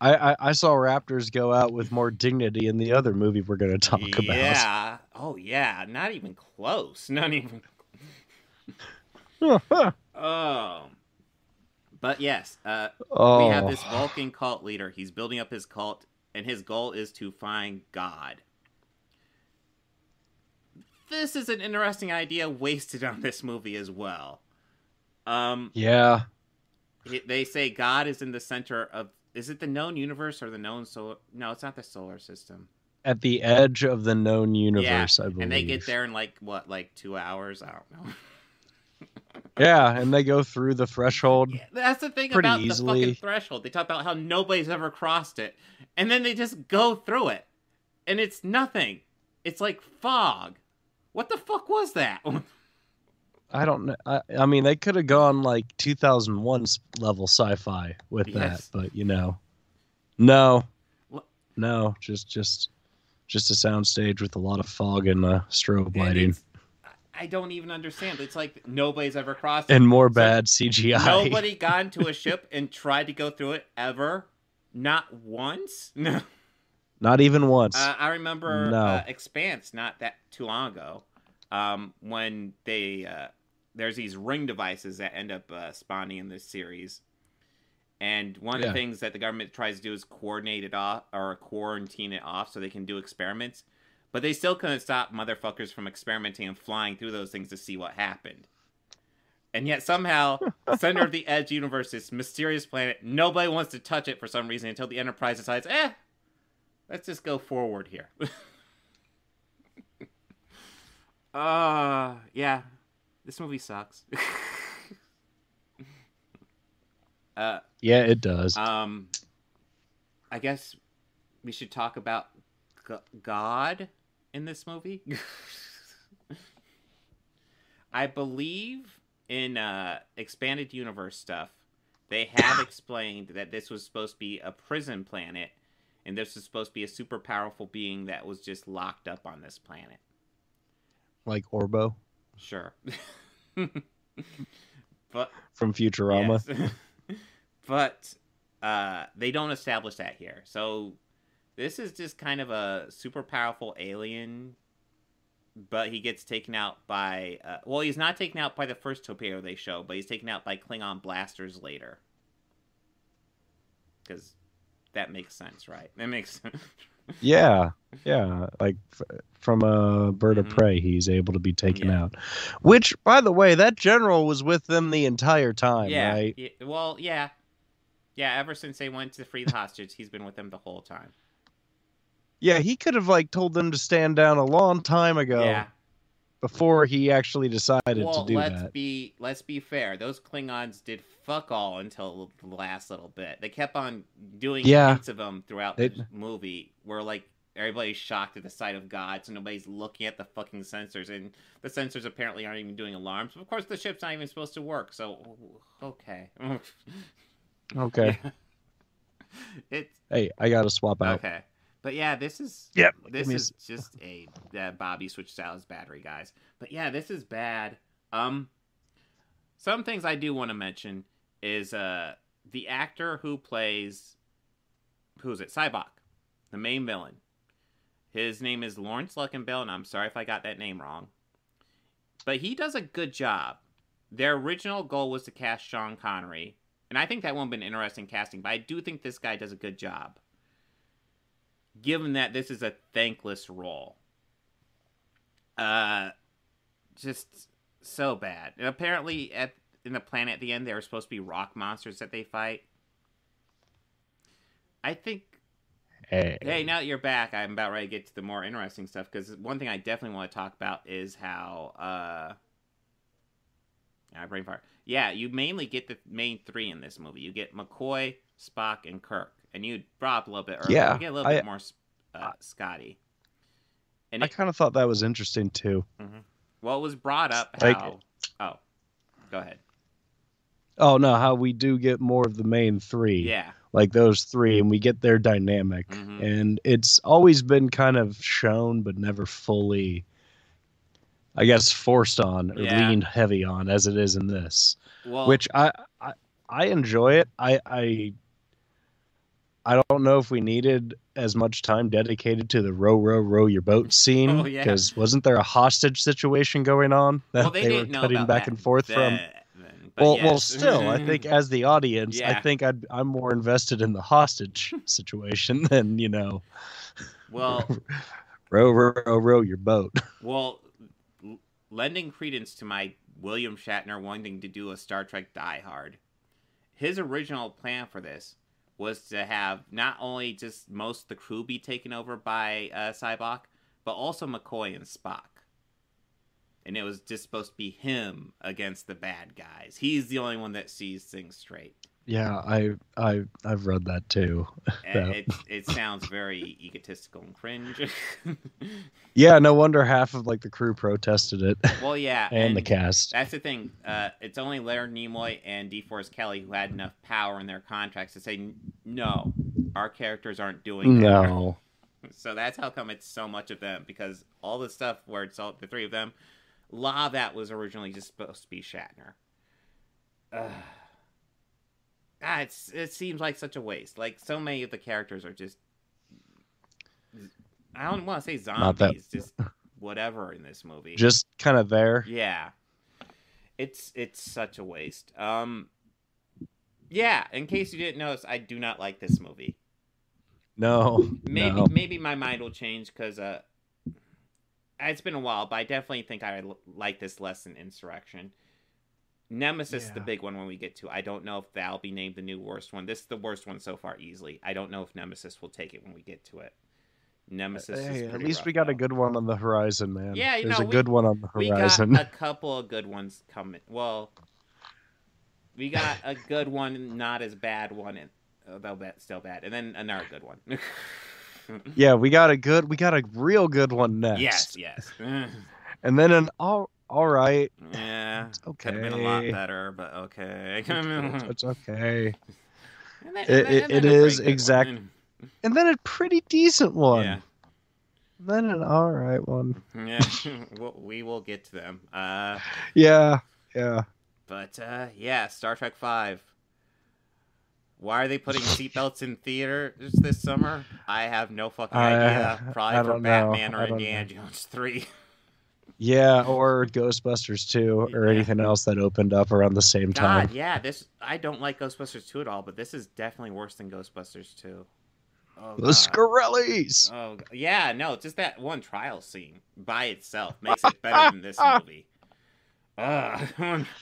I, I, I saw Raptors go out with more dignity in the other movie we're going to talk about. yeah. Oh yeah. Not even close. [laughs] Not even. [laughs] Oh. But yes, uh, oh, we have this Vulcan cult leader. He's building up his cult, and his goal is to find God. This is an interesting idea wasted on this movie as well. Um, yeah. They say God is in the center of. Is it the known universe or the known solar? No, it's not the solar system. At the edge of the known universe, I believe. and they get there in like what, like two hours? I don't know. [laughs] Yeah, and they go through the threshold. That's the thing about the fucking threshold. They talk about how nobody's ever crossed it, and then they just go through it, and it's nothing. It's like fog. What the fuck was that? [laughs] I don't know. I, I mean, they could have gone like 2001 s- level sci-fi with Yes. that, but you know, no, no, just just just a soundstage with a lot of fog and uh, strobe lighting I don't even understand. It's like nobody's ever crossed it. and more So bad CGI. Nobody [laughs] got into a ship and tried to go through it ever. Not once. [laughs] No. Not even once. Uh, I remember No. uh, Expanse not that too long ago, um, when they uh, there's these ring devices that end up uh, spawning in this series, and one of Yeah. the things that the government tries to do is coordinate it off or quarantine it off so they can do experiments, but they still couldn't stop motherfuckers from experimenting and flying through those things to see what happened. And yet somehow, [laughs] center of the edge universe, this mysterious planet, nobody wants to touch it for some reason until the Enterprise decides, eh, let's just go forward here. [laughs] uh yeah. This movie sucks. [laughs] uh yeah, it does. um I guess we should talk about G- God in this movie. [laughs] I believe in uh expanded universe stuff. They have [coughs] explained that this was supposed to be a prison planet and this was supposed to be a super powerful being that was just locked up on this planet. like Orbo Sure. [laughs] but from Futurama. Yes. [laughs] but uh, they don't establish that here. So this is just kind of a super powerful alien but he gets taken out by. Uh, well, he's not taken out by the first torpedo they show, but he's taken out by Klingon blasters later. Because that makes sense, right? That makes sense. [laughs] Yeah, yeah. Like f- from a bird of Mhm. prey, he's able to be taken Yeah. out. Which, by the way, that general was with them the entire time, yeah. right? y- Well, yeah. Yeah, ever since they went to free the hostage, he's been with them the whole time. Yeah, he could have like told them to stand down a long time ago Yeah. before he actually decided well, to do let's that. be let's be fair. Those Klingons did fuck all until the last little bit. They kept on doing Yeah. of them throughout They- the movie, where like everybody's shocked at the sight of God, so nobody's looking at the fucking sensors, and the sensors apparently aren't even doing alarms. Of course, the ship's not even supposed to work. So okay, [laughs] Okay. [laughs] it's Hey, I got to swap out. Okay. But yeah, this is Yep, This give me a is just a uh, Bobby switched out his battery, guys. But yeah, this is bad. Um, some things I do want to mention is uh the actor who plays who's it Sybok, the main villain. His name is Laurence Luckinbill, and I'm sorry if I got that name wrong. But he does a good job. Their original goal was to cast Sean Connery, and I think that would have been interesting casting. But I do think this guy does a good job given that this is a thankless role. Uh, just so bad. And apparently, at in the planet at the end, there were supposed to be rock monsters that they fight. I think. Hey. Hey, now that you're back, I'm about ready to get to the more interesting stuff because one thing I definitely want to talk about is how. uh I brain fire. Yeah, you mainly get the main three in this movie. You get McCoy, Spock, and Kirk, and you brought up a little bit earlier. Yeah, you get a little I- bit more uh, Scotty. And I kind of thought that was interesting too. well, it was brought up Like- how. oh, go ahead. Oh no, how we do get more of the main three. Yeah. Like those three, and we get their dynamic. Mhm. And it's always been kind of shown, but never fully, I guess, forced on or Yeah. leaned heavy on as it is in this. Well, Which I, I I enjoy it. I I I don't know if we needed as much time dedicated to the row row row your boat [laughs] scene Oh, yeah. because wasn't there a hostage situation going on that well, they, they, were cutting back that and forth from? then, Well, well, still, I [laughs] think as the audience, I Yeah. think I'd, I'm more invested in the hostage [laughs] situation than you know, well, row, row, row, row your boat. Well, lending credence to my William Shatner wanting to do a Star Trek Die Hard, his original plan for this was to have not only just most of the crew be taken over by uh, Sybok, but also McCoy and Spock. And it was just supposed to be him against the bad guys. He's the only one that sees things straight. Yeah, I, I, I've read that too. [laughs] And it, it sounds very egotistical and cringe. [laughs] Yeah, no wonder half of like the crew protested it, well, yeah. [laughs] and, the cast. That's the thing. Uh, it's only Leonard Nimoy and DeForest Kelley who had enough power in their contracts to say, no, our characters aren't doing that. No, So that's how come it's so much of them because all the stuff where it's all the three of them, a lot of that was originally just supposed to be Shatner. Ugh. Ah, it's it seems like such a waste. Like so many of the characters are just. I don't want to say zombies, just whatever in this movie. just kind of there. Yeah. It's it's such a waste. Um Yeah, in case you didn't notice, I do not like this movie. No, Maybe no. maybe my mind will change cuz uh it's been a while, but I definitely think I like this less than Insurrection. Nemesis, the big one when we get to. I don't know if that'll be named the new worst one. This is the worst one so far, easily. I don't know if Nemesis will take it when we get to it. Nemesis. is Hey, at least we got though. a good one on the horizon, man. Yeah, you there's know, a we- good one on the horizon. We got a couple of good ones coming. Well, we got a good one, not as bad one, and that's still bad, and then another good one. [laughs] yeah, we got a good, we got a real good one next. yes, yes. [laughs] and then an all, all right. yeah, It's okay. could have been a lot better, but okay. It's okay. [laughs] then- It- and it- then it pretty one. And then a pretty decent one. Yeah, Then an all right one. yeah. [laughs] [laughs] We will get to them. Uh, Yeah, yeah. But uh, yeah, Star Trek Five. Why are they putting seatbelts in theaters this summer? I have no fucking I- idea. Probably for know. Batman or Indiana Jones Three. Yeah, or Ghostbusters 2 or anything else that opened up around the same time. God, yeah, this I don't like Ghostbusters 2 at all, but this is definitely worse than Ghostbusters 2. Oh, The God. Scoleris. Oh yeah, no, just that one trial scene by itself makes it better than this [laughs] movie. Ugh. [laughs]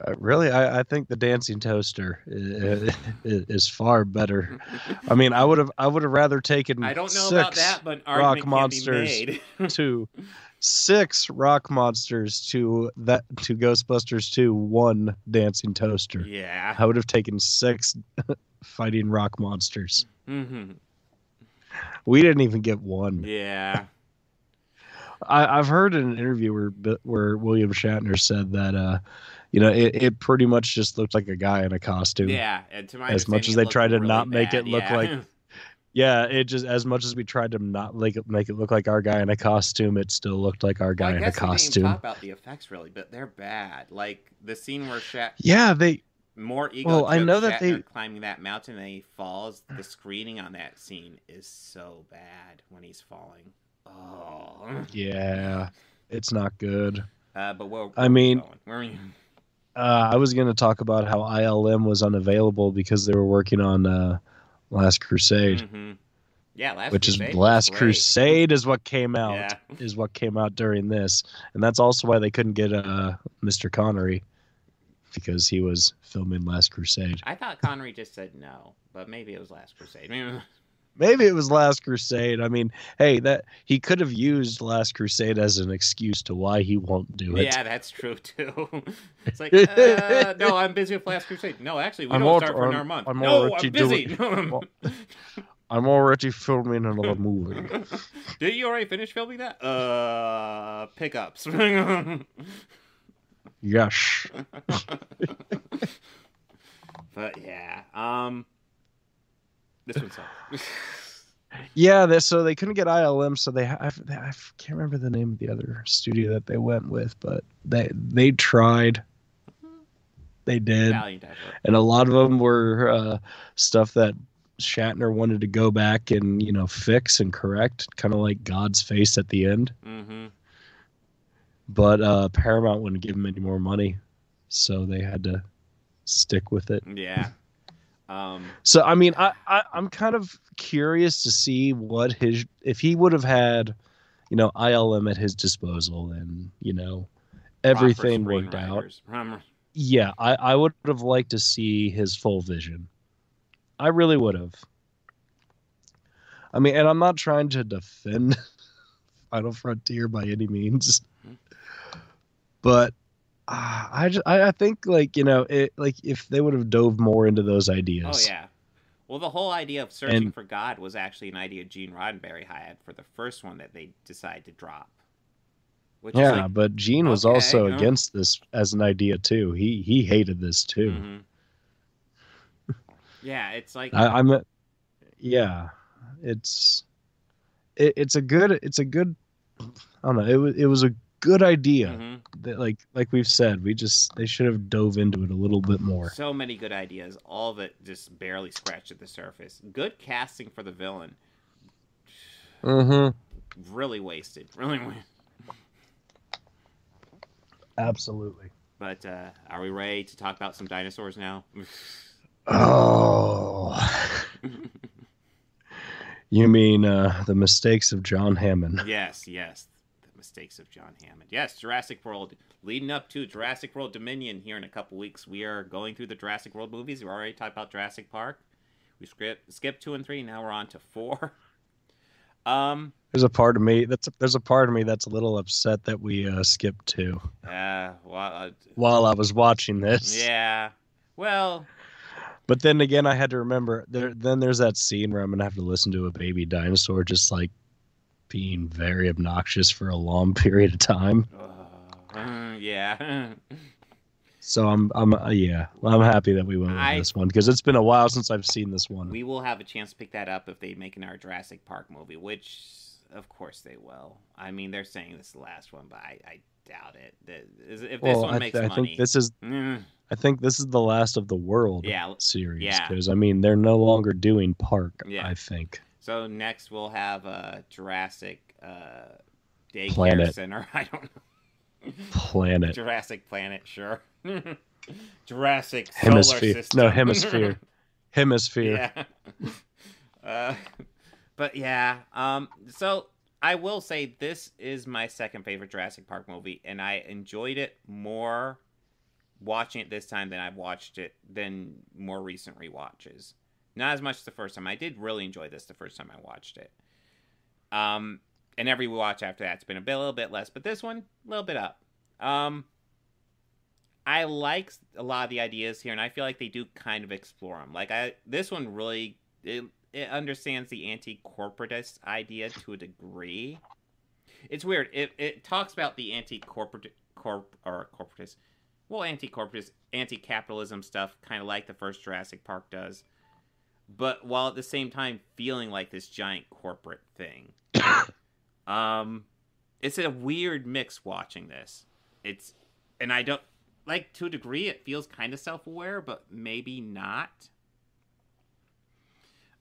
Uh, really, I, I think the dancing toaster is, is far better. I mean, I would have I would have rather taken. I don't know about that, but rock monsters can be made. [laughs] to six rock monsters to that to Ghostbusters to one dancing toaster. Yeah. I would have taken six [laughs] fighting rock monsters. hmm We didn't even get one. Yeah. [laughs] I, I've heard in an interview where where William Shatner said that uh, you know, it, it pretty much just looked like a guy in a costume. Yeah, and to my as much as they tried to looked not really make it look yeah. like [laughs] yeah, it just as much as we tried to not make it make it look like our guy in a costume, it still looked like our guy Well, I in a guess we costume. talk about the effects really, but they're bad. Like the scene where Shat Yeah, they more ego. Well, I know that they- Shatner climbing that mountain and he falls. The screening on that scene is so bad when he's falling. Oh. yeah, it's not good. Uh, but where, I mean, going? Where are you? Uh, I was going to talk about how ILM was unavailable because they were working on uh, Last Crusade, Mhm. Yeah, last which Crusade is Last. Crusade is what came out Yeah. is what came out during this, and that's also why they couldn't get uh, Mr. Connery because he was filming Last Crusade. I thought Connery just said no, but maybe it was Last Crusade. Maybe it was Last Crusade. I mean, hey, that he could have used Last Crusade as an excuse to why he won't do it. Yeah, that's true too. [laughs] It's like, [laughs] uh, no, I'm busy with Last Crusade. No, actually, we I'm don't start for I'm- another month. I'm no, already I'm busy. [laughs] doing- I'm already filming another movie. Did you already finish filming that? Uh, pickups. Yes. but yeah, um, this one sucks. Yeah, they, so they couldn't get ILM, so they I, I can't remember the name of the other studio that they went with, but they they tried. They did, and a lot of them were uh, stuff that Shatner wanted to go back and you know fix and correct, kind of like God's face at the end. Mm-hmm. But uh, Paramount wouldn't give him any more money, so they had to stick with it. Yeah. Um, So I mean, I, I I'm kind of curious to see what his if he would have had, you know, ILM at his disposal and you know everything worked out. Yeah, I I would have liked to see his full vision. I really would have. I mean, and I'm not trying to defend [laughs] Final Frontier by any means, but uh, I, just, I I think like you know it like if they would have dove more into those ideas. Oh yeah. Well, the whole idea of searching And- for God was actually an idea Gene Roddenberry had for the first one that they decided to drop. Yeah, like, but Gene was okay, also huh? against this as an idea too. He he hated this too. Mhm. yeah, it's like I, I'm, a- yeah, it's it, it's a good it's a good I don't know it was it was a good idea. Mhm. That, like like we've said, we just they should have dove into it a little bit more. so many good ideas, all of it just barely scratched at the surface. Good casting for the villain, Mm-hmm. really wasted, really. wa- Absolutely. But uh, are we ready to talk about some dinosaurs now? Oh. [laughs] you mean uh, the mistakes of John Hammond? yes, yes. Mistakes of John Hammond. Yes, Jurassic World. Leading up to Jurassic World Dominion here in a couple weeks, we are going through the Jurassic World movies. We already talked about Jurassic Park. We skipped skipped two and three. Now we're on to four. [laughs] Um. There's a part of me that's there's a part of me that's a little upset that we uh, skipped two Uh. Well. Uh, while I was watching this. yeah. Well. But then again, I had to remember there. Then there's that scene where I'm gonna have to listen to a baby dinosaur just like being very obnoxious for a long [laughs] period of time. Uh, yeah. [laughs] So I'm I'm uh, yeah I'm happy that we went with I- this one because it's been a while since I've seen this one. we will have a chance to pick that up if they make another our Jurassic Park movie, which of course they will. I mean, they're saying this is the last one, but I, I doubt it. If this well, one I, makes I money, think this is [laughs] Mm, I think this is the last of the world Yeah, series yeah. because I mean they're no longer doing Park. Yeah. I think. So next we'll have a Jurassic uh, daycare Planet. center. [laughs] I don't know. Planet. Jurassic Planet, sure. [laughs] Jurassic Hemisphere. solar system. No, hemisphere. [laughs] Hemisphere. yeah. Uh, but yeah, um, so I will say this is my second favorite Jurassic Park movie, and I enjoyed it more watching it this time than I've watched it than more recent rewatches. Not as much as the first time. I did really enjoy this the first time I watched it. Um, and every watch after that's been a, bit, a little bit less, but this one a little bit up. Um, I like a lot of the ideas here, and I feel like they do kind of explore them. Like I, this one really it, it understands the anti-corporatist idea to a degree. It's weird. It it talks about the anti-corporate corp or corporatist, well, anti-corporatist, anti-capitalism stuff, kind of like the first Jurassic Park does, but while at the same time feeling like this giant corporate thing. [coughs] um, it's a weird mix watching this. It's and I don't like to a degree it feels kind of self-aware but maybe not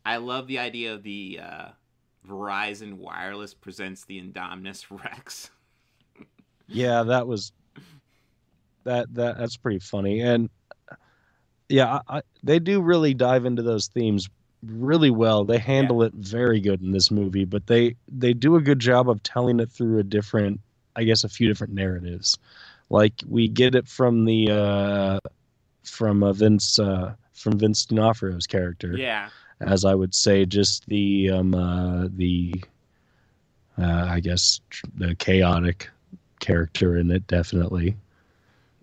i love the idea of the uh, verizon wireless presents the indominus [laughs] rex yeah, that was that that that's pretty funny. And yeah, I, I, they do really dive into those themes really well. They handle it very good in this movie, but they they do a good job of telling it through a different, I guess, a few different narratives. Like we get it from the uh, from uh, Vince uh, from Vince D'Onofrio's character. yeah as I would say, just the um, uh, the uh, I guess tr- the chaotic character in it definitely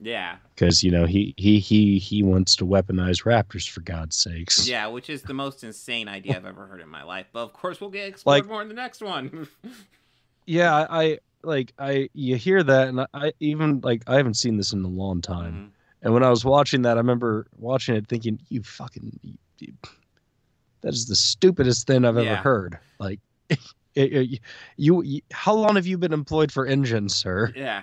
yeah because you know he he he he wants to weaponize raptors for God's sakes. yeah which is the most insane idea i've ever heard in my life but of course we'll get explored Like- more in the next one [laughs] yeah. I, I like I you hear that and I, I even like I haven't seen this in a long time. Mhm. And when I was watching that, I remember watching it thinking, "You fucking, you, you- that is the stupidest thing I've ever Yeah. heard." Like, [laughs] it, it- you, you, how long have you been employed for engines, sir? Yeah.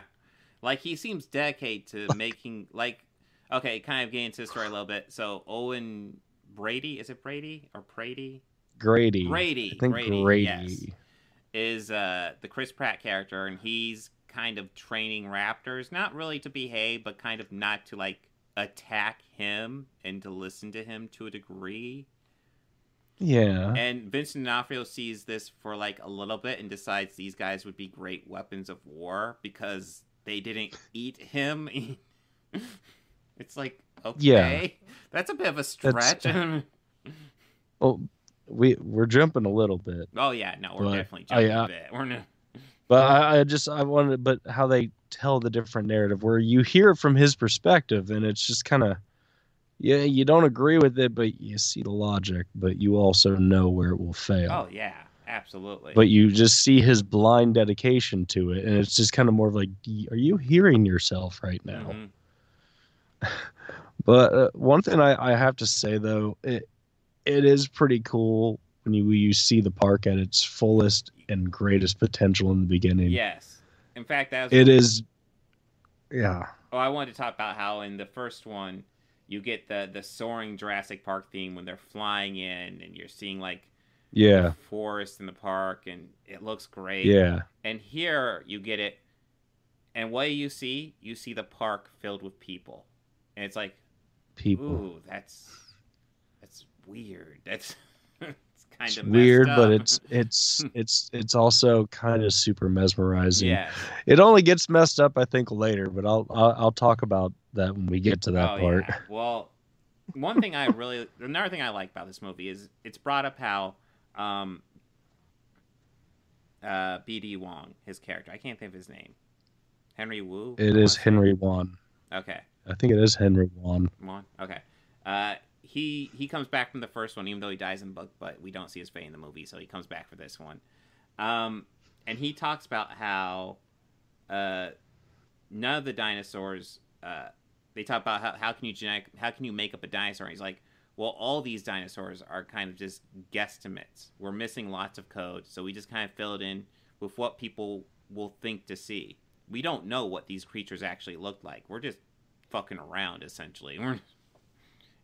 Like he seems dedicated to making like okay, kind of getting into the story a little bit. So Owen Brady, is it Brady or Brady? Grady. Grady. I think Brady, Grady. yes. Is uh the Chris Pratt character and he's kind of training raptors, not really to behave, but kind of not to like attack him and to listen to him to a degree. Yeah. And Vincent D'Onofrio sees this for like a little bit and decides these guys would be great weapons of war because they didn't eat him. [laughs] it's like okay, Yeah. that's a bit of a stretch. [laughs] [laughs] Oh, we we're jumping a little bit, oh yeah, no, we're definitely I, jumping uh, a bit. We're not, but I, I just I wanted, but how they tell the different narrative, where you hear it from his perspective, and it's just kind of, yeah, you don't agree with it, but you see the logic, but you also know where it will fail. oh yeah, absolutely. but you just see his blind dedication to it and it's just kind of more of like are you hearing yourself right now Mhm. [laughs] but uh, one thing I, I have to say though it it is pretty cool when you you see the park at its fullest and greatest potential in the beginning yes, in fact, that was it is yeah Oh, I wanted to talk about how in the first one you get the the soaring Jurassic Park theme when they're flying in and you're seeing like yeah forest in the park and it looks great. yeah And here you get it and what do you see? You see the park filled with people. And it's like, people ooh, that's that's weird. That's [laughs] it's kind it's of weird but it's it's [laughs] it's it's also kind of super mesmerizing yeah. It only gets messed up, I think, later, but I'll I'll, I'll talk about that when we get to that oh, part. Yeah. Well, one thing I really, [laughs] another thing I like about this movie is it's brought up how um, uh, B.D. Wong, his character, I can't think of his name. Henry Wu? It is. Henry Wan. Okay. I think it is Henry Wan. Wong. Okay. Uh, he he comes back from the first one, even though he dies in the book, but we don't see his fate in the movie, so he comes back for this one. Um, and he talks about how uh, none of the dinosaurs. Uh, they talk about how, how can you genetic, how can you make up a dinosaur? And he's like, well, all these dinosaurs are kind of just guesstimates. We're missing lots of code, so we just kind of fill it in with what people will think to see. We don't know what these creatures actually looked like. We're just fucking around, essentially. [laughs] We're,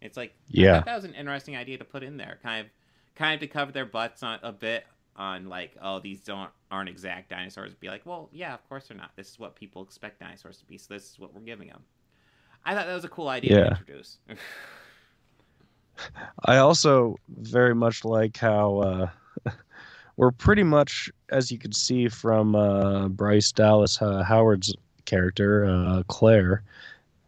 it's like Yeah. that was an interesting idea to put in there, kind of, kind of to cover their butts on a bit on like, oh, these don't aren't exact dinosaurs. Be like, well, yeah, of course they're not. This is what people expect dinosaurs to be. So this is what we're giving them. I thought that was a cool idea Yeah. to introduce. [laughs] I also very much like how uh, [laughs] we're pretty much, as you can see from uh, Bryce Dallas uh, Howard's character, uh, Claire,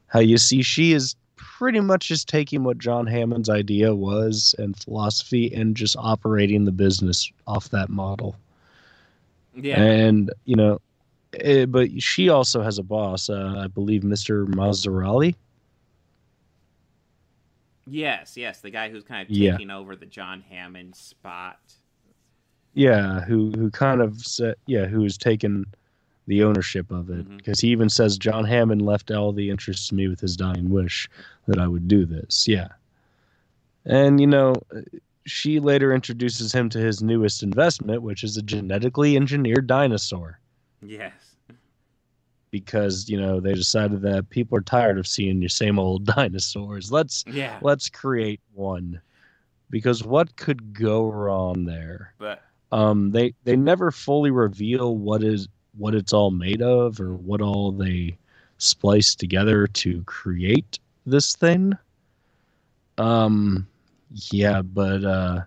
how you see she is pretty much just taking what John Hammond's idea was and philosophy and just operating the business off that model. yeah, And, you know, eh, but she also has a boss, uh, I believe Mr. Maserati. Yes, yes, the guy who's kind of Yeah. taking over the John Hammond spot. Yeah, who who kind of said, yeah, who's taken the ownership of it mm-hmm. because he even says John Hammond left all the interest to me with his dying wish that I would do this. Yeah, and you know, she later introduces him to his newest investment, which is a genetically engineered dinosaur. Yes, Because you know they decided that people are tired of seeing your same old [laughs] dinosaurs. Let's yeah, let's create one. Because what could go wrong there? but um they they never fully reveal what is what it's all made of or what all they spliced together to create this thing um yeah but uh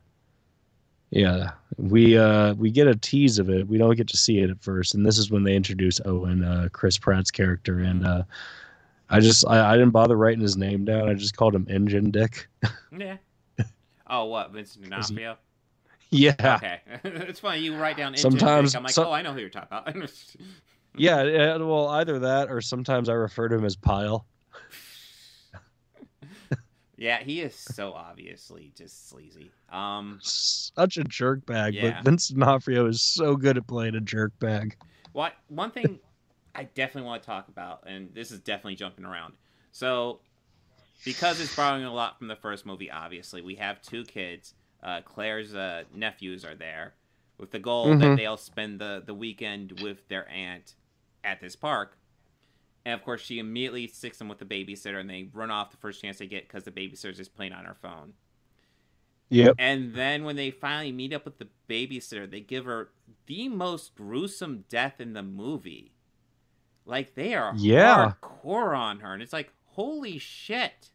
yeah we uh we get a tease of it we don't get to see it at first and this is when they introduce owen uh chris pratt's character and uh i just i, I didn't bother writing his name down i just called him InGen dick [laughs] yeah. Oh, what Vincent D'Onofrio? yeah Okay, [laughs] it's funny you write down. InGen Sometimes- dick. I'm like, some- oh, I know who you're talking about. [laughs] yeah well either that or sometimes i refer to him as pile yeah, he is so obviously just sleazy. Um, such a jerk bag, Yeah. but Vince D'Onofrio is so good at playing a jerk bag. what one thing I definitely want to talk about, and this is definitely jumping around. So, because it's borrowing a lot from the first movie, obviously we have two kids. Uh, Claire's uh, nephews are there, with the goal that Mhm. they'll spend the the weekend with their aunt at this park. And of course, she immediately sticks them with the babysitter, and they run off the first chance they get because the babysitter's just playing on her phone. Yep. And then when they finally meet up with the babysitter, they give her the most gruesome death in the movie. Like they are Yeah. hardcore on her, and it's like, holy shit.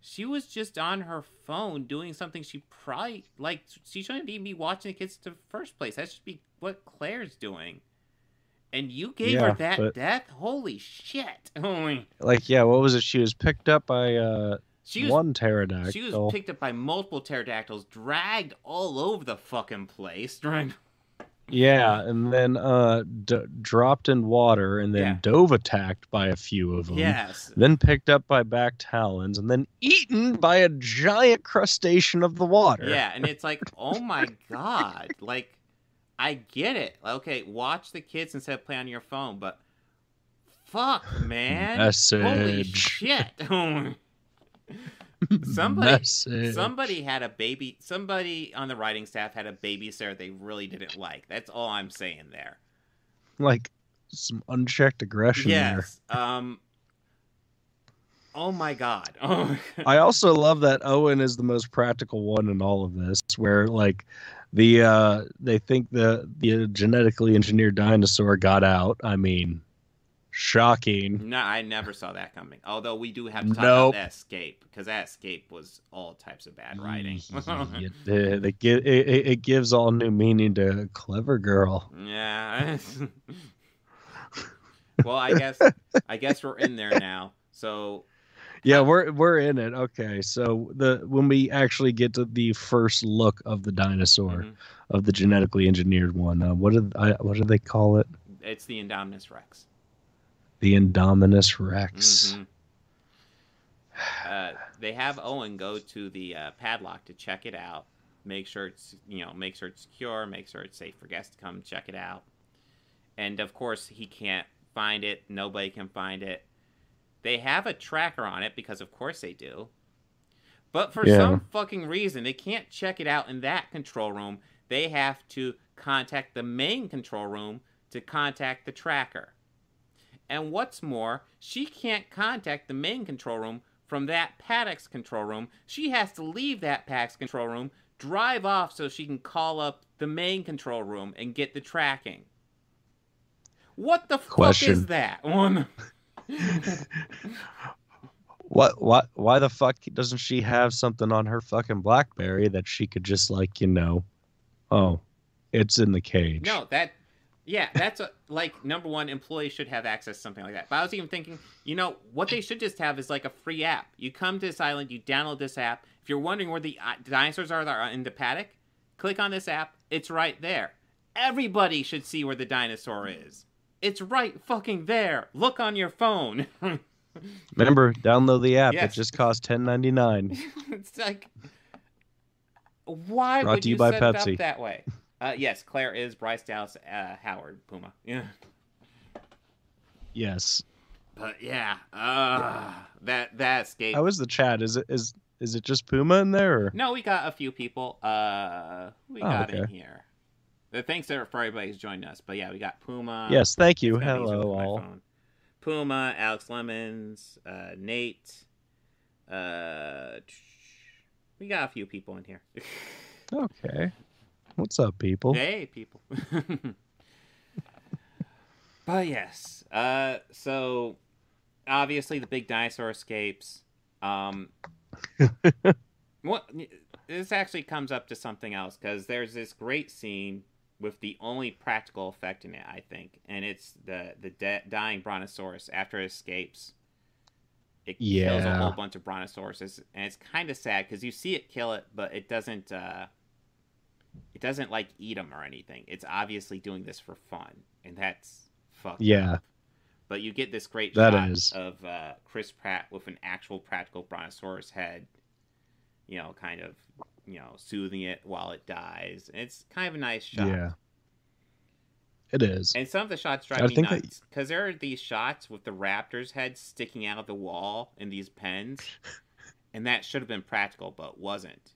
She was just on her phone doing something she probably like. She shouldn't even be watching the kids in the first place. That should be what Claire's doing. And you gave Yeah, her that but- death. Holy shit! [laughs] Oh, Like, yeah, what was it? She was picked up by uh, she was one pterodactyl. She was picked up by multiple pterodactyls, dragged all over the fucking place. [laughs] Dragged... yeah, and then uh, d- dropped in water, and then Yeah. dove attacked by a few of them. Yes. Then picked up by back talons, and then eaten by a giant crustacean of the water. Yeah, and it's like, oh my god. Like, I get it. Okay, watch the kids instead of play on your phone, but fuck, [laughs] man. Holy Message. shit. [laughs] somebody Message. somebody had a baby somebody on the writing staff had a babysitter they really didn't like. That's all I'm saying there. Like some unchecked aggression there. Yes. Um Oh my god. Oh [laughs] I also love that Owen is the most practical one in all of this, where like the uh they think the the genetically engineered dinosaur got out. I mean, shocking. No, I never saw that coming. Although we do have to talk Nope. about that escape because that escape was all types of bad writing. [laughs] it, it, it, it, gives all new meaning to clever girl. yeah. [laughs] well, I guess I guess we're in there now. So Yeah, we're we're in it. Okay, so the when we actually get to the first look of the dinosaur, Mhm. of the genetically engineered one, uh, what did I what did they call it? it's the Indominus Rex. The Indominus Rex. Mhm. Uh, they have Owen go to the uh, paddock to check it out, make sure it's you know make sure it's secure, make sure it's safe for guests to come check it out. And of course, he can't find it. Nobody can find it. They have a tracker on it because of course they do. But for Yeah. some fucking reason, they can't check it out in that control room. They have to contact the main control room to contact the tracker. And what's more, she can't contact the main control room from that Paddock's control room, she has to leave that Paddock's control room, drive off so she can call up the main control room and get the tracking. What the fuck is that? [laughs] One. What? What? Why the fuck doesn't she have something on her fucking BlackBerry that she could just like you know? Oh, it's in the cage. No, that yeah, that's a, like number one. Employees should have access to something like that. But I was even thinking, you know, what they should just have is like a free app. You come to this island, you download this app. If you're wondering where the uh, dinosaurs are that are in the paddock, click on this app. It's right there. Everybody should see where the dinosaur is. It's right fucking there. Look on your phone. [laughs] Remember, download the app. Yes. It just costs ten ninety nine. [laughs] it's like, why Brought would to you, you by set it Pepsi. up that way? Uh, yes, Claire is Bryce Dallas uh, Howard Puma. [laughs] Yeah. Yes. But yeah, uh, that that escape. How is the chat? Is it is is it just Puma in there? Or? No, we got a few people. Uh, we Oh, got in here. Thanks for everybody who's joined us. But yeah, we got Puma. Yes, thank you. It's kinda easier Hello all. Puma, Alex Lemons, uh, Nate. Uh, we got a few people in here. [laughs] Okay. What's up, people? Hey, people. [laughs] but yes, uh, so obviously the big dinosaur escapes. Um, [laughs] what this actually comes up to something else because there's this great scene with the only practical effect in it, I think, and it's the the de- dying brontosaurus after it escapes. It kills a whole bunch of brontosauruses, and it's kind of sad because you see it kill it, but it doesn't. Uh, it doesn't like eat them or anything. It's obviously doing this for fun, and that's fucked. Yeah. up. But you get this great That shot is. of uh, Chris Pratt with an actual practical brontosaurus head, you know, kind of, you know, soothing it while it dies. It's kind of a nice shot. Yeah. It is. And some of the shots drive I me think nuts because there are these shots with the raptor's head sticking out of the wall in these pens, [laughs] and that should have been practical, but wasn't.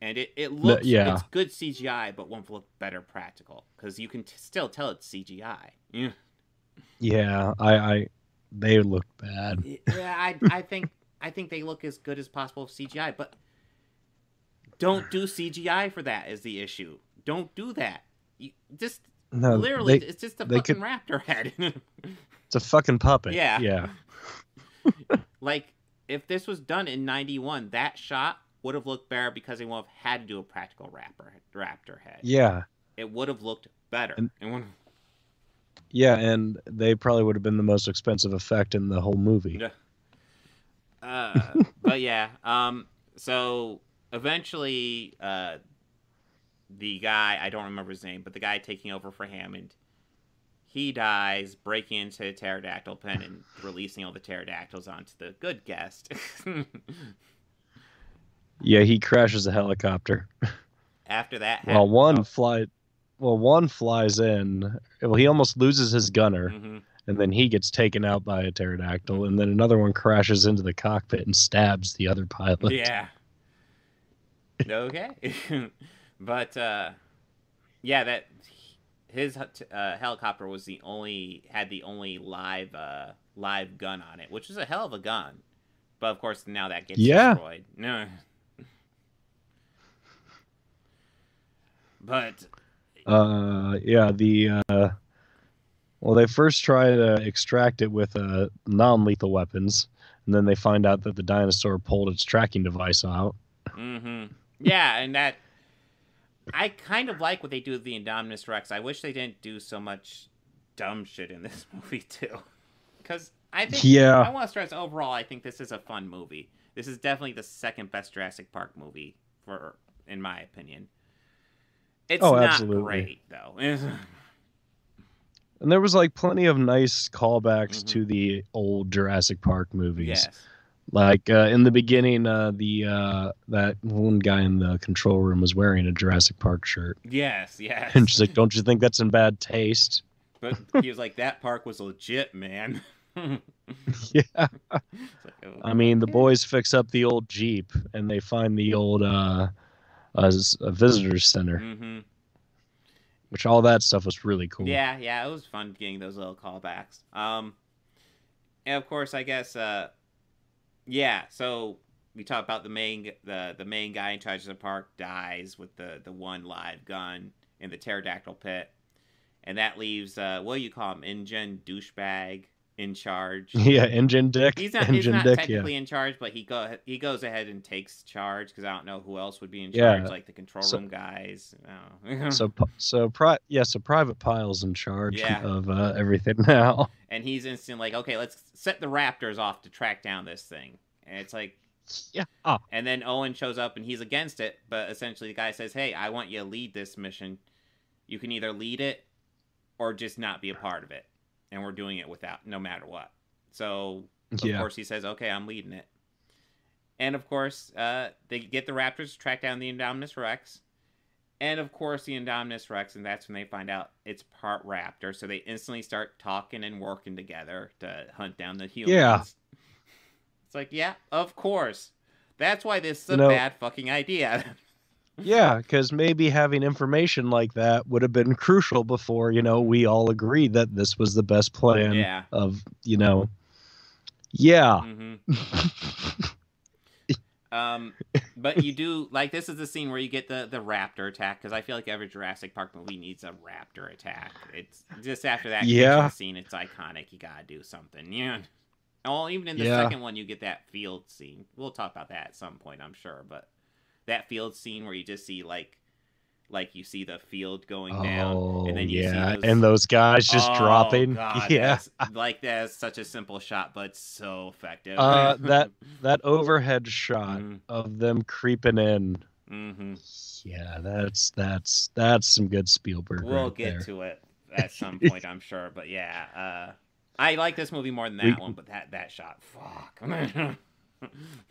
And it, it looks yeah. it's good CGI, but won't look better practical because you can t- still tell it's CGI. Yeah, Yeah, I, I they look bad. yeah. I I think [laughs] I think they look as good as possible with CGI, but don't do CGI for that is the issue. Don't do that. You, just No, literally, they- it's just a fucking could- raptor head. [laughs] It's a fucking puppet. Yeah. Yeah. [laughs] like if this was done in 91 that shot would have looked better because they would have had to do a practical rapper raptor head Yeah. it would have looked better And- would Yeah, and they probably would have been the most expensive effect in the whole movie. Yeah. uh, but yeah um so eventually uh the guy i don't remember his name but the guy taking over for hammond he dies breaking into the pterodactyl pen and releasing all the pterodactyls onto the good guest [laughs] Yeah, he crashes a helicopter. [laughs] after that Well, happened- one oh, fly well, one flies in. Well, he almost loses his gunner, mhm. and then he gets taken out by a pterodactyl, and then another one crashes into the cockpit and stabs the other pilot. Yeah. Okay. [laughs] but uh yeah, that his uh, helicopter was the only had the only live uh live gun on it, which is a hell of a gun. But of course now that gets Yeah. destroyed. [laughs] No. But Uh, yeah, the uh, well, they first try to extract it with uh, non-lethal weapons, and then they find out that the dinosaur pulled its tracking device out. hmm Yeah, and that I kind of like what they do with the Indominus Rex. I wish they didn't do so much dumb shit in this [laughs] movie too, because I think Yeah. I want to stress overall. I think this is a fun movie. This is definitely the second best Jurassic Park movie for, in my opinion. It's Oh, not absolutely. great though. [laughs] And there was like plenty of nice callbacks Mhm. to the old Jurassic Park movies. yes. Like uh, in the beginning, uh, the uh, that one guy in the control room was wearing a Jurassic Park shirt, Yes. Yes. and she's like, "Don't you think that's in bad taste?" but [laughs] he was like, "That park was legit, man." [laughs] yeah. [laughs] Like, oh, I mean, the boys fix up the old Jeep and they find the old uh, uh, visitors center, Mhm. which all that stuff was really cool. Yeah, yeah, it was fun getting those little callbacks. Um, and of course, I guess uh, yeah, so we talk about the main the the main guy in charge of the park dies with the the one live gun in the pterodactyl pit, and that leaves uh, what do you call him, InGen douchebag in charge. [laughs] Yeah, InGen dick. He's not, he's not dick. technically Yeah. in charge, but he go he goes ahead and takes charge because I don't know who else would be in Yeah, charge, like the control so- room guys. No. So [laughs] so pri- yeah, so Private Pyle's in charge Yeah. of uh, everything now. [laughs] and he's instant like, okay, let's set the Raptors off to track down this thing. And it's like, Yeah. Ah. and then Owen shows up and he's against it, but essentially the guy says, hey, I want you to lead this mission. You can either lead it or just not be a part of it, and we're doing it without, no matter what. So of Yeah. course he says, okay, I'm leading it. And of course, uh, they get the Raptors to track down the Indominus Rex. And of course, the Indominus Rex, and that's when they find out it's part raptor. So they instantly start talking and working together to hunt down the humans. Yeah. It's like, yeah, of course. That's why this is a know- bad fucking idea. [laughs] Yeah, because maybe having information like that would have been [laughs] crucial before you know we all agreed that this was the best plan Yeah. of you know. Yeah. hmm [laughs] um, but you do like this is the scene where you get the the raptor attack because I feel like every Jurassic Park movie needs a raptor attack. It's just after that Yeah. scene, it's iconic. You gotta do something. Yeah. Well, even in the Yeah. second one, you get that field scene. We'll talk about that at some point, I'm sure. But that field scene where you just see like, like you see the field going down, Oh and then you yeah, see those, and those guys just Oh, dropping. [laughs] God, yeah. that's- like that's such a simple shot, but so effective. Uh, [laughs] that that overhead shot Mhm. of them creeping in. hmm Yeah, that's that's that's some good Spielberg. We'll right get there. to it at [laughs] some point, I'm sure. But yeah, uh, I like this movie more than that We- one. But that that shot, fuck.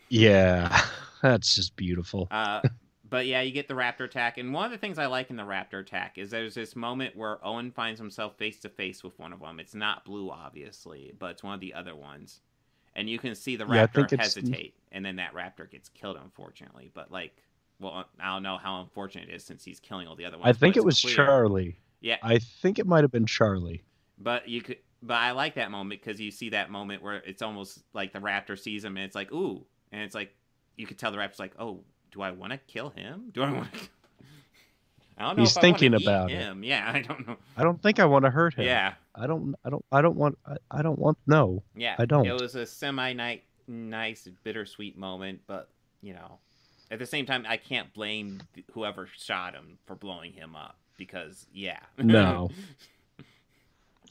Yeah, [laughs] that's just beautiful. uh, but yeah, you get the raptor attack, and one of the things I like in the raptor attack is there's this moment where Owen finds himself face to face with one of them. It's not Blue, obviously, but it's one of the other ones, and you can see the Yeah, raptor it's- hesitate, and then that raptor gets killed, unfortunately. But like, well, I don't know how unfortunate it is since he's killing all the other ones. I think it was clear- Charlie. Yeah, I think it might have been Charlie. But you could, but I like that moment because you see that moment where it's almost like the raptor sees him and it's like, ooh, and it's like you could tell the raptor's like, oh, do I want to kill him? Do I want? to... [laughs] I don't know. He's if I wanna thinking about it. him. Yeah, [laughs] I don't know. I don't think I want to hurt him. Yeah, I don't. I don't. I don't want. I, I don't want. No. yeah. I don't. It was a semi night, nice, bittersweet moment, but you know, at the same time, I can't blame whoever shot him for blowing him up because yeah. No. [laughs]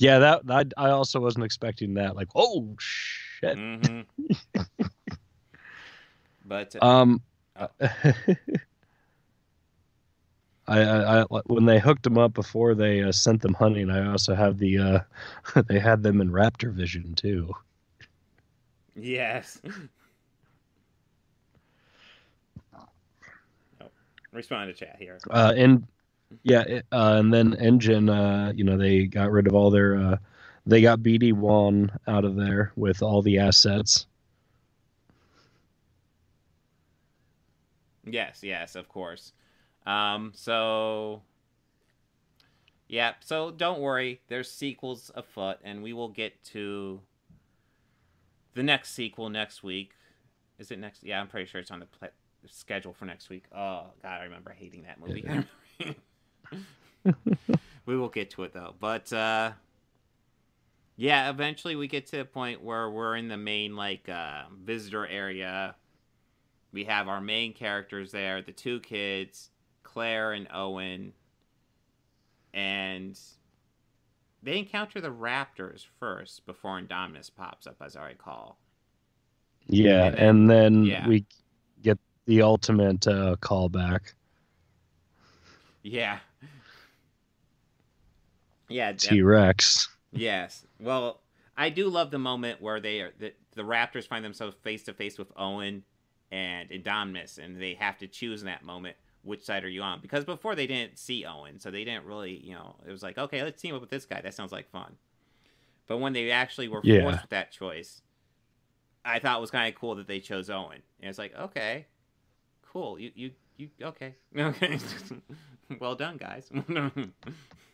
Yeah, that, that I also wasn't expecting that. Like, oh shit. hmm [laughs] but uh, Um, Oh. [laughs] I, I, I when they hooked them up before they uh, sent them hunting, I also have the uh, [laughs] they had them in raptor vision too. Yes. oh, respond to chat here. Uh, and yeah, it- uh, and then InGen, uh, you know, they got rid of all their, uh, they got BD Wong out of there with all the assets. Yes, yes, of course. Um, so yeah, so don't worry. There's sequels afoot, and we will get to the next sequel next week. Is it next? Yeah, I'm pretty sure it's on the pla schedule for next week. Oh God, I remember hating that movie. [laughs] [laughs] we will get to it though, but uh, yeah, eventually we get to a point where we're in the main like uh, visitor area. We have our main characters there, the two kids, Claire and Owen, and they encounter the Raptors first before Indominus pops up, as I recall. Yeah, And and then- then, yeah. we get the ultimate uh, callback. Yeah. Yeah. T Rex. Yes. Well, I do love the moment where they are the, the Raptors find themselves face to face with Owen and Indominus, and they have to choose in that moment which side are you on? Because before they didn't see Owen, so they didn't really, you know, it was like, okay, let's team up with this guy. That sounds like fun. But when they actually were Yeah. forced with that choice, I thought it was kind of cool that they chose Owen. And it's like, okay, cool. You, you, you, okay, [laughs] okay. [laughs] well done, guys. [laughs]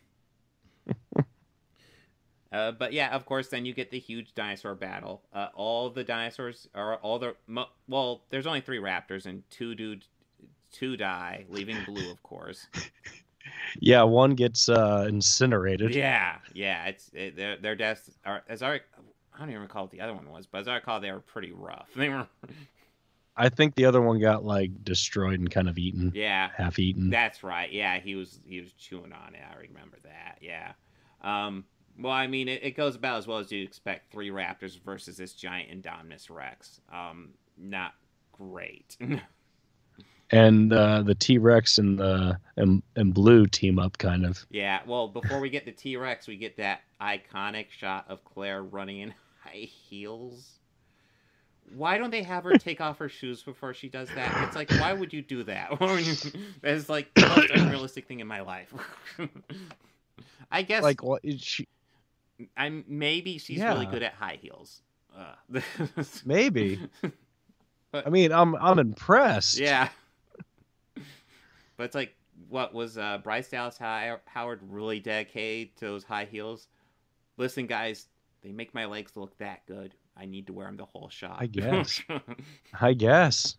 Uh, but yeah, of course, then you get the huge dinosaur battle. Uh, all the dinosaurs are all the mo- well. There's only three raptors and two dude, two die, leaving Blue, of course. [laughs] Yeah, one gets uh, incinerated. Yeah, yeah. It's it, their their deaths are as I I don't even recall what the other one was, but as I recall, they were pretty rough. [laughs] They were. I think the other one got like destroyed and kind of eaten. Yeah, half eaten. That's right. Yeah, he was he was chewing on it. I remember that. Yeah. Um. Well, I mean, it, it goes about as well as you'd expect. Three raptors versus this giant Indominus Rex. Um. Not great. [laughs] and uh, the T Rex and the and, and Blue team up, kind of. Yeah. Well, before we get the T Rex, we get that iconic shot of Claire running in high heels. Why don't they have her [laughs] take off her shoes before she does that? It's like, why would you do that? [laughs] That's like the most unrealistic thing in my life. I guess. Like what? She. I'm maybe she's yeah. really good at high heels. Uh. [laughs] maybe. But, I mean, I'm I'm impressed. Yeah. but it's like, what was uh, Bryce Dallas Howard really dedicated to those high heels? Listen, guys, they make my legs look that good. I need to wear them the whole shot. I guess. [laughs] I guess.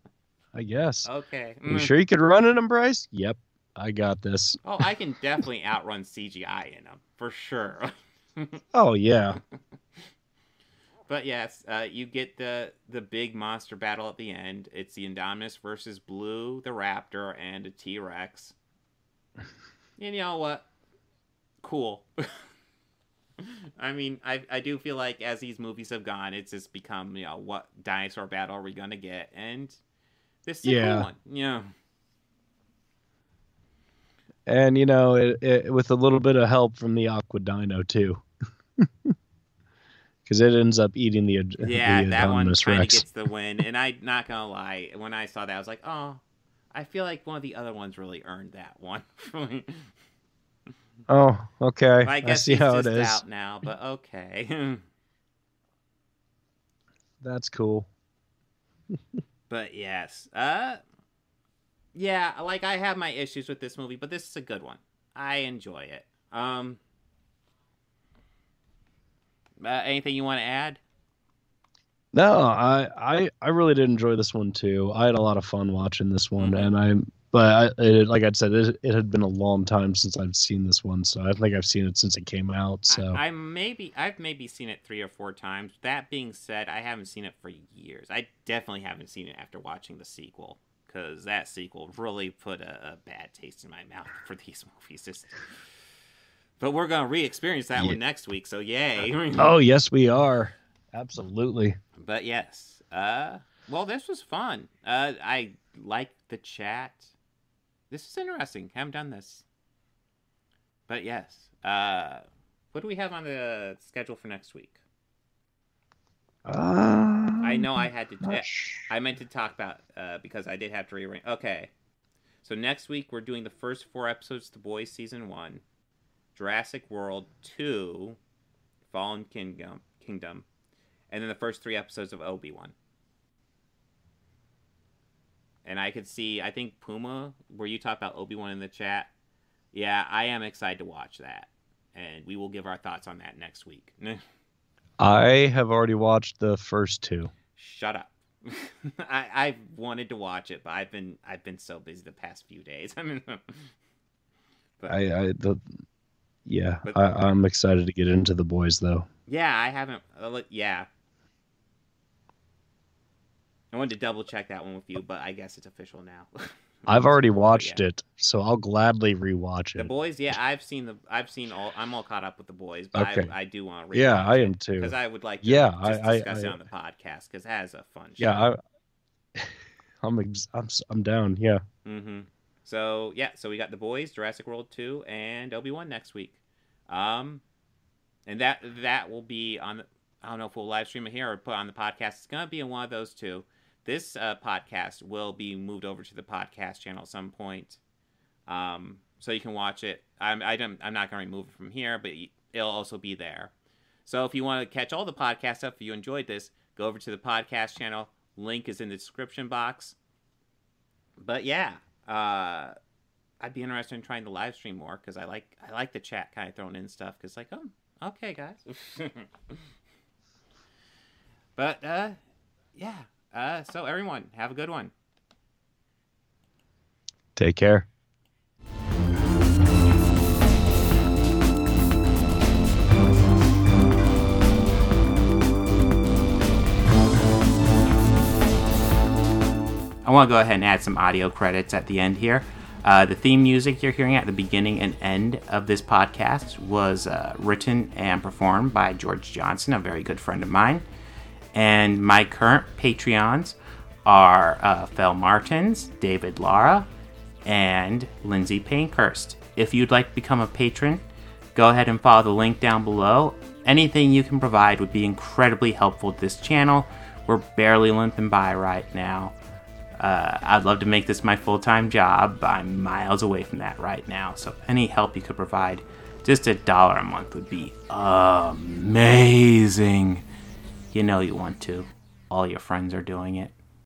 I guess. Okay. Mm. You sure you could run in them, Bryce? Yep. I got this. Oh, I can definitely outrun CGI in them for sure. [laughs] [laughs] oh yeah. But yes, uh, you get the the big monster battle at the end. It's the Indominus versus Blue, the Raptor, and a T Rex. [laughs] And you know what? Cool. [laughs] I mean, I I do feel like as these movies have gone, it's just become you know what dinosaur battle are we gonna get, and this is yeah. cool one, yeah. And you know, it, it, with a little bit of help from the Aqua Dino too, [laughs] because it ends up eating the yeah the that one kind of gets the win. And I not gonna lie, when I saw that, I was like, oh, I feel like one of the other ones really earned that one. [laughs] Oh, okay. I guess I see how it is out now, but okay. [laughs] That's cool. but yes, uh, yeah, like I have my issues with this movie, but this is a good one. I enjoy it. Um, uh, anything you want to add? No, I, I I really did enjoy this one too. I had a lot of fun watching this one, mm-hmm. and I'm but I, it, like I said, it, it, had been a long time since I've seen this one, so I think I've seen it since it came out. So I, I, maybe I've maybe seen it three or four times. That being said, I haven't seen it for years. I definitely haven't seen it after watching the sequel because that sequel really put a, a, bad taste in my mouth [laughs] for these movies. Just, but we're gonna re-experience that yeah. one next week, so yay! [laughs] oh yes, we are absolutely. But yes, uh, well, this was fun. Uh, I like the chat. This is interesting. Haven't done this. But yes. Uh, what do we have on the schedule for next week? Uh, I know I had to. T- I meant to talk about uh, because I did have to rearrange. Okay, so next week we're doing the first four episodes of The Boys season one, Jurassic World two, Fallen Kingdom, Kingdom, and then the first three episodes of Obi Wan and I could see. I think Puma, where you talk about Obi Wan in the chat. Yeah, I am excited to watch that, and we will give our thoughts on that next week. [laughs] I have already watched the first two. Shut up. [laughs] I I wanted to watch it, but I've been I've been so busy the past few days. [laughs] I mean, but, I I the yeah but, I, I'm excited to get into the boys though. Yeah, I haven't. Uh, yeah, I wanted to double check that one with you, but I guess it's official now. [laughs] I've already watched yeah. it, so I'll gladly rewatch it. The boys, yeah, I've seen the, I've seen all, I'm all caught up with the boys, but okay. I, I do want to. Yeah, I am too. Because I would like, to yeah, I, discuss I, it on the podcast because it has a fun. Show. Yeah, I, [laughs] I'm, I'm, I'm down. Yeah. Mm-hmm. So yeah, so we got the boys, Jurassic World two, and Obi Wan next week. Um, and that that will be on. I don't know if we'll live stream it here or put on the podcast. It's gonna be in one of those two this uh, podcast will be moved over to the podcast channel at some point, um, so you can watch it. I'm I am not going to remove it from here, but it'll also be there. So if you want to catch all the podcast stuff, if you enjoyed this, go over to the podcast channel. Link is in the description box. But yeah, uh, I'd be interested in trying to live stream more because I like I like the chat kind of thrown in stuff because like oh Okay, guys. [laughs] but uh, yeah. Uh, so everyone, have a good one. Take care. I want to go ahead and add some audio credits at the end here. Uh, the theme music you're hearing at the beginning and end of this podcast was uh, written and performed by George Johnson, a very good friend of mine. And my current Patreons are uh, Martins, David Lara, and Lindsay Pankhurst. If you'd like to become a patron, go ahead and follow the link down below. Anything you can provide would be incredibly helpful to this channel. We're barely limping by right now. Uh, I'd love to make this my full time job. I'm miles away from that right now. So, any help you could provide, just a dollar a month would be amazing. You know you want to. All your friends are doing it.